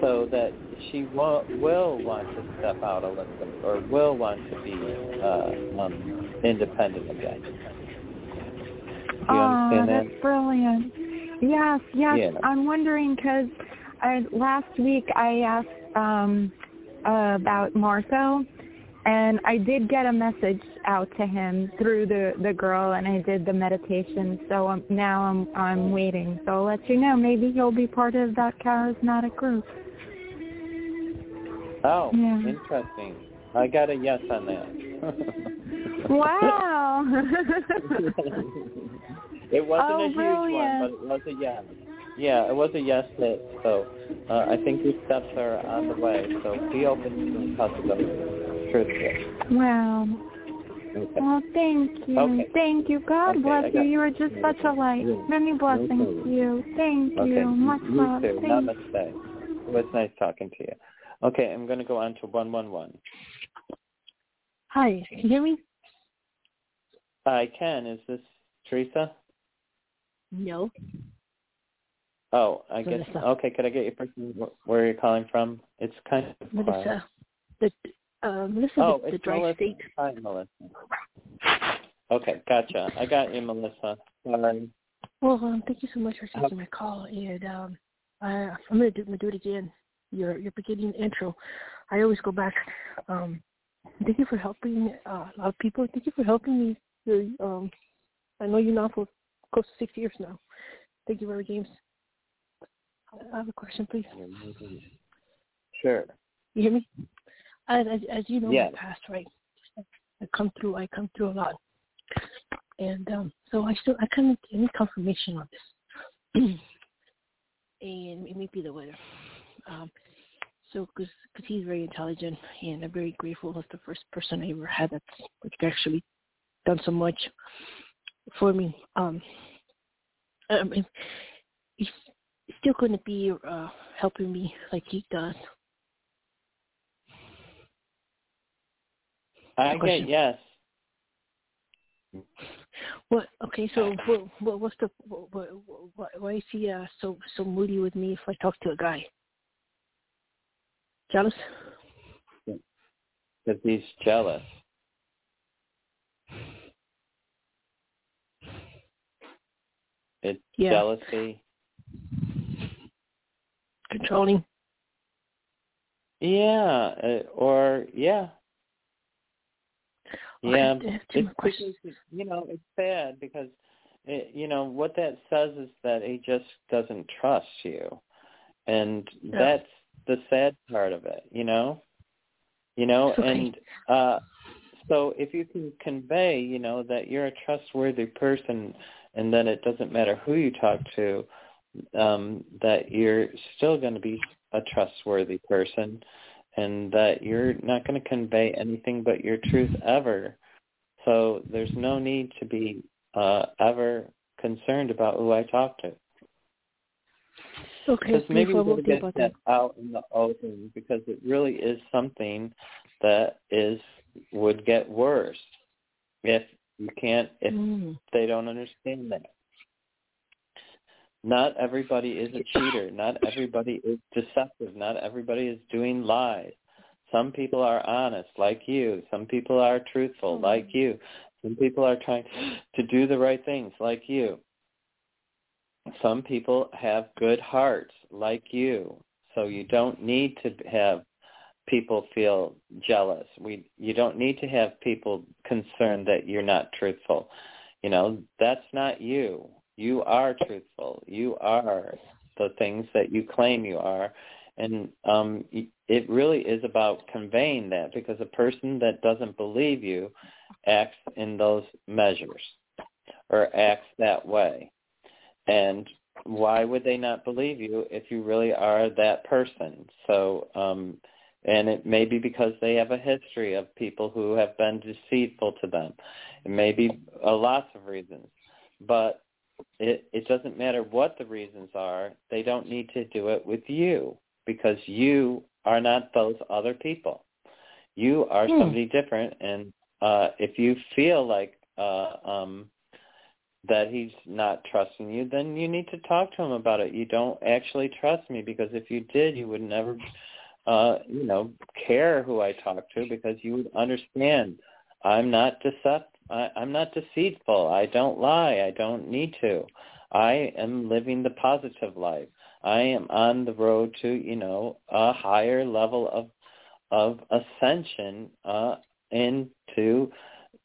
so that she will, will want to step out a little bit or will want to be uh, um, independent again. Do you oh, understand that? that's brilliant. Yes, yes. Yeah. I'm wondering because I, last week I asked um, uh, about Marco, and I did get a message out to him through the the girl, and I did the meditation. So um, now I'm I'm waiting. So I'll let you know. Maybe he'll be part of that charismatic group. Oh, Yeah. interesting. I got a yes on that. Wow. it wasn't Oh, a huge brilliant. one, but it was a yes. Yeah, it was a yes hit. So uh, I think your steps are on the way. So be open to the possibility. Truthfully. wow. Okay. Well, thank you. Okay. Thank you. God Okay, bless you. You are just such a light. Yeah. Many blessings problem. to you. Thank Okay. you. Much love. Thank you love. too. Thank Namaste. It was nice talking to you. Okay, I'm going to go on to 111. Hi, can you hear me? I can. Is this Teresa? No. Oh, I guess. Melissa. Okay, could I get your person wh- where you're calling from? It's kind of quiet. Melissa. The uh Melissa Oh, the, the dry Melissa. state. Hi, Melissa. Okay, gotcha. I got you, Melissa. Sorry. Well, um, thank you so much for taking my call and um I I'm gonna do, I'm gonna do it again. Your your beginning intro. I always go back. Um thank you for helping uh, a lot of people. Thank you for helping me. You're, um I know you now for close to six years now. Thank you very James. I have a question please. Sure. You hear me? As as, as you know Yes. my past, right? I come through I come through a lot. And um so I still I kind of need confirmation on this. and it may be the weather. Um so because cause he's very intelligent and I'm very grateful that's the first person I ever had that's like actually done so much for me. Um I mean, he's still going to be uh helping me like he does I get yes. What? Okay, so what? what what's the? What, what, what, why is he uh, so so moody with me if I talk to a guy? Jealous? Because he's jealous. It's Yeah. jealousy. Controlling? Yeah, uh, or yeah, yeah. I have two It's questions. you know it's sad because it, you know what that says is that he just doesn't trust you, and Yeah. that's the sad part of it. You know, you know, Okay. and uh so if you can convey, you know, that you're a trustworthy person, and that it doesn't matter who you talk to, um, that you're still going to be a trustworthy person, and that you're not going to convey anything but your truth ever. So there's no need to be uh, ever concerned about who I talk to. Okay, Because maybe we're I will going to think get that. out in the open because it really is something that is would get worse if you can't if Mm. they don't understand that. Not everybody is a cheater. Not everybody is deceptive. Not everybody is doing lies. Some people are honest, like you. Some people are truthful, mm-hmm. like you. Some people are trying to do the right things, like you. Some people have good hearts, like you. So you don't need to have people feel jealous. We you don't need to have people concerned that you're not truthful. You know, that's not you. You are truthful. You are the things that you claim you are. And um it really is about conveying that because a person that doesn't believe you acts in those measures or acts that way. And why would they not believe you if you really are that person? So um and it may be because they have a history of people who have been deceitful to them. It may be a lots of reasons, but it it doesn't matter what the reasons are. They don't need to do it with you because you are not those other people. You are Hmm. somebody different, and uh, if you feel like uh, um, that he's not trusting you, then you need to talk to him about it. You don't actually trust me because if you did, you would never uh, you know, care who I talk to because you would understand I'm not decept I, I'm not deceitful. I don't lie. I don't need to. I am living the positive life. I am on the road to, you know, a higher level of of ascension uh into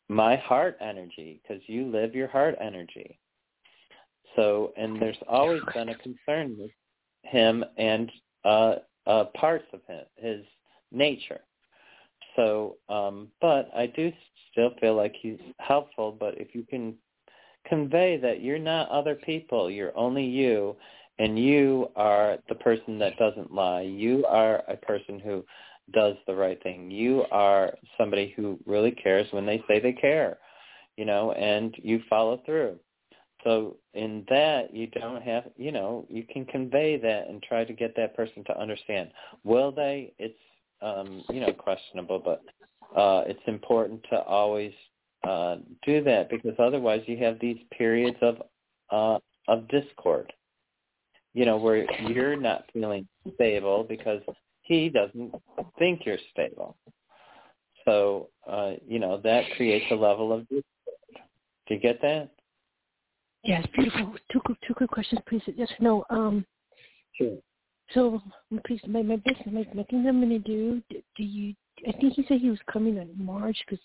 my heart energy because you live your heart energy. So, and there's always been a concern with him and uh uh, parts of him, his nature. So, um, but I do still feel like he's helpful. But if you can convey that you're not other people, you're only you, and you are the person that doesn't lie. You are a person who does the right thing. You are somebody who really cares when they say they care, you know, and you follow through. So in that, you don't have, you know, you can convey that and try to get that person to understand. Will they? It's, um, you know, questionable, but uh, it's important to always uh, do that because otherwise you have these periods of uh, of discord. You know, where you're not feeling stable because he doesn't think you're stable. So, uh, you know, that creates a level of discord. Do you get that? Yes, beautiful. Two quick, two quick questions, please. Yes, no. Um, Sure. so please, my my business, my, my thing I'm gonna do. Do do you? I think he said he was coming in March because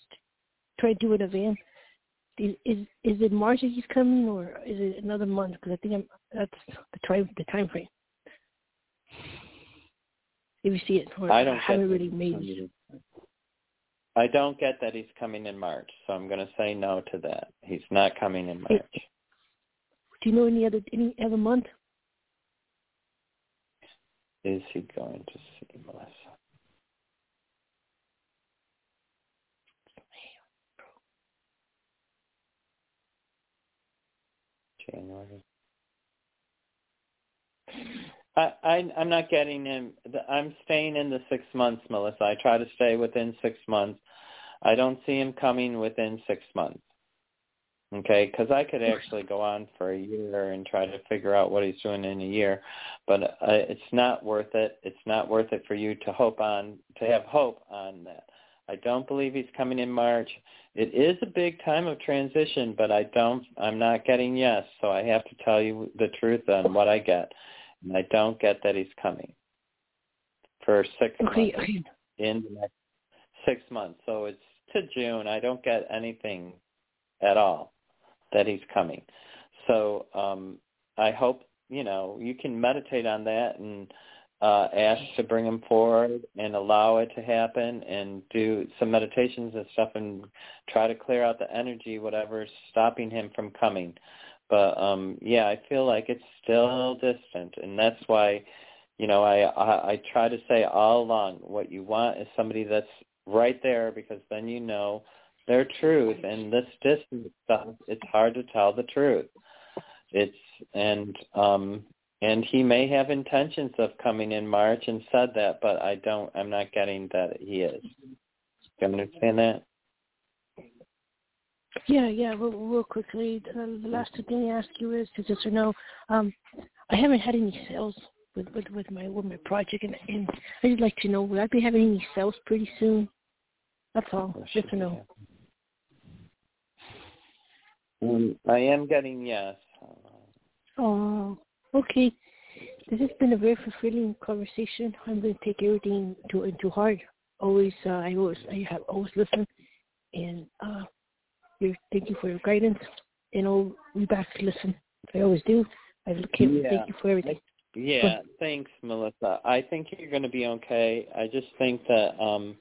try to do it event. Is, is is it March that he's coming, or is it another month? Because I think I'm that's the time the time frame. If you see it, or I don't haven't really made. I don't get that he's coming in March, so I'm going to say no to that. He's not coming in March. Do you know any other any other month? Is he going to see Melissa? January. I, I I'm not getting him. I'm staying in the six months, Melissa. I try to stay within six months. I don't see him coming within six months. Okay, because I could actually go on for a year and try to figure out what he's doing in a year, but uh, it's not worth it. It's not worth it for you to hope on to have hope on that. I don't believe he's coming in March. It is a big time of transition, but I don't. I'm not getting yes, so I have to tell you the truth on what I get, and I don't get that he's coming for six Okay, months in the next six months. So it's to June. I don't get anything at all that he's coming. So um, I hope you know you can meditate on that and uh, ask to bring him forward and allow it to happen and do some meditations and stuff and try to clear out the energy, whatever's stopping him from coming. But um yeah, I feel like it's still distant and that's why, you know, I, I I try to say all along what you want is somebody that's right there because then you know their truth and this distance it's hard to tell the truth. It's and um and he may have intentions of coming in March and said that, but I don't. I'm not getting that he is. Do you understand that? Yeah, yeah. Real, real quickly, the, the last thing I ask you is to just know, um, I haven't had any sales with with, with my with my project, and, and I'd like to know will I be having any sales pretty soon? That's all. Just to know. Um, I am getting yes. Oh, Okay. This has been a very fulfilling conversation. I'm going to take everything to into heart. Always, uh, I always, I have always listened, and uh, thank you for your guidance, and I'll be back to listen. I always do. I look yeah. thank you for everything. Yeah, thanks, Melissa. I think you're going to be okay. I just think that um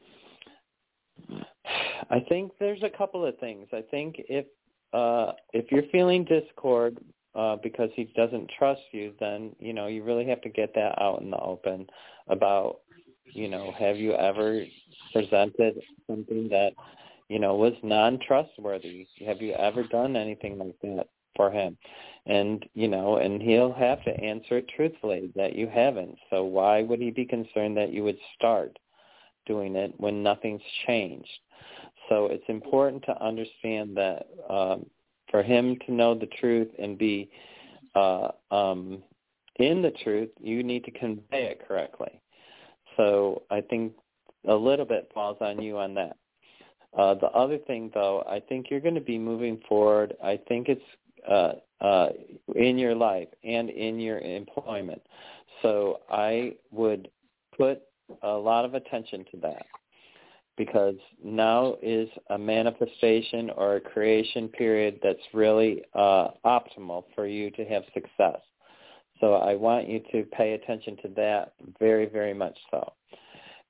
I think there's a couple of things. I think if uh if you're feeling discord uh, because he doesn't trust you, then you know you really have to get that out in the open about you know have you ever presented something that you know was non-trustworthy? Have you ever done anything like that for him? And you know, and he'll have to answer it truthfully that you haven't. So why would he be concerned that you would start doing it when nothing's changed? So it's important to understand that um, for him to know the truth and be uh, um, in the truth, you need to convey it correctly. So I think a little bit falls on you on that. Uh, the other thing, though, I think you're going to be moving forward. I think it's uh, uh, in your life and in your employment. So I would put a lot of attention to that because now is a manifestation or a creation period that's really uh, optimal for you to have success. So I want you to pay attention to that very, very much so.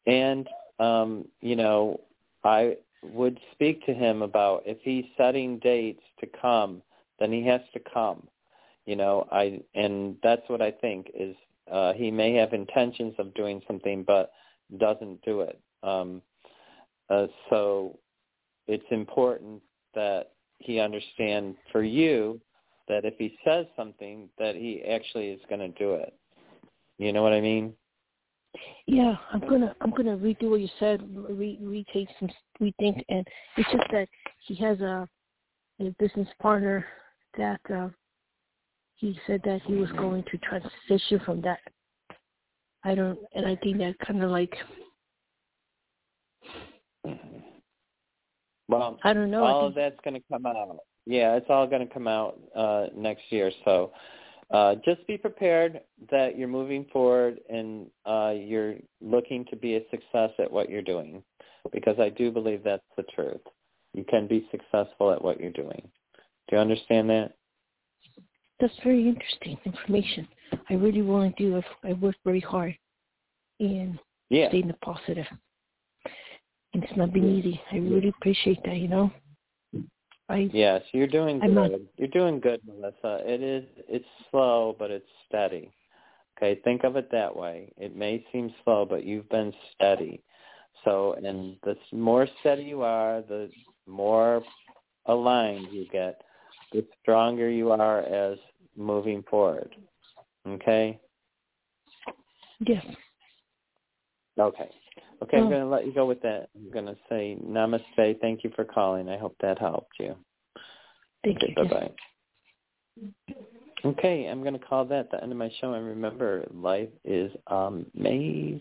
And, um, you know, I would speak to him about if he's setting dates to come, then he has to come. You know, I and that's what I think is uh, he may have intentions of doing something but doesn't do it. Um, uh, so it's important that he understand for you that if he says something, that he actually is going to do it. You know what I mean? Yeah, I'm gonna I'm gonna redo what you said, re retake some rethink, and it's just that he has a a business partner that uh, he said that he was going to transition from that. I don't, and I think that kind of like Well, I don't know. All of that's going to come out. Yeah, it's all going to come out uh, next year. So uh, just be prepared that you're moving forward and uh, you're looking to be a success at what you're doing, because I do believe that's the truth. You can be successful at what you're doing. Do you understand that? That's very interesting information. I really want to do. I work very hard and yeah. stay in the positive it's not been easy. I really appreciate that, you know. I Yes, you're doing good. Not, you're doing good, Melissa. It is it's slow but it's steady. Okay, think of it that way. It may seem slow, but you've been steady. So, and the more steady you are, the more aligned you get, the stronger you are as moving forward. Okay? Yes. Okay. Okay, I'm mm. going to let you go with that. I'm going to say namaste. Thank you for calling. I hope that helped you. Thank okay, you. Bye-bye. Okay, I'm going to call that the end of my show. And remember, life is amazing.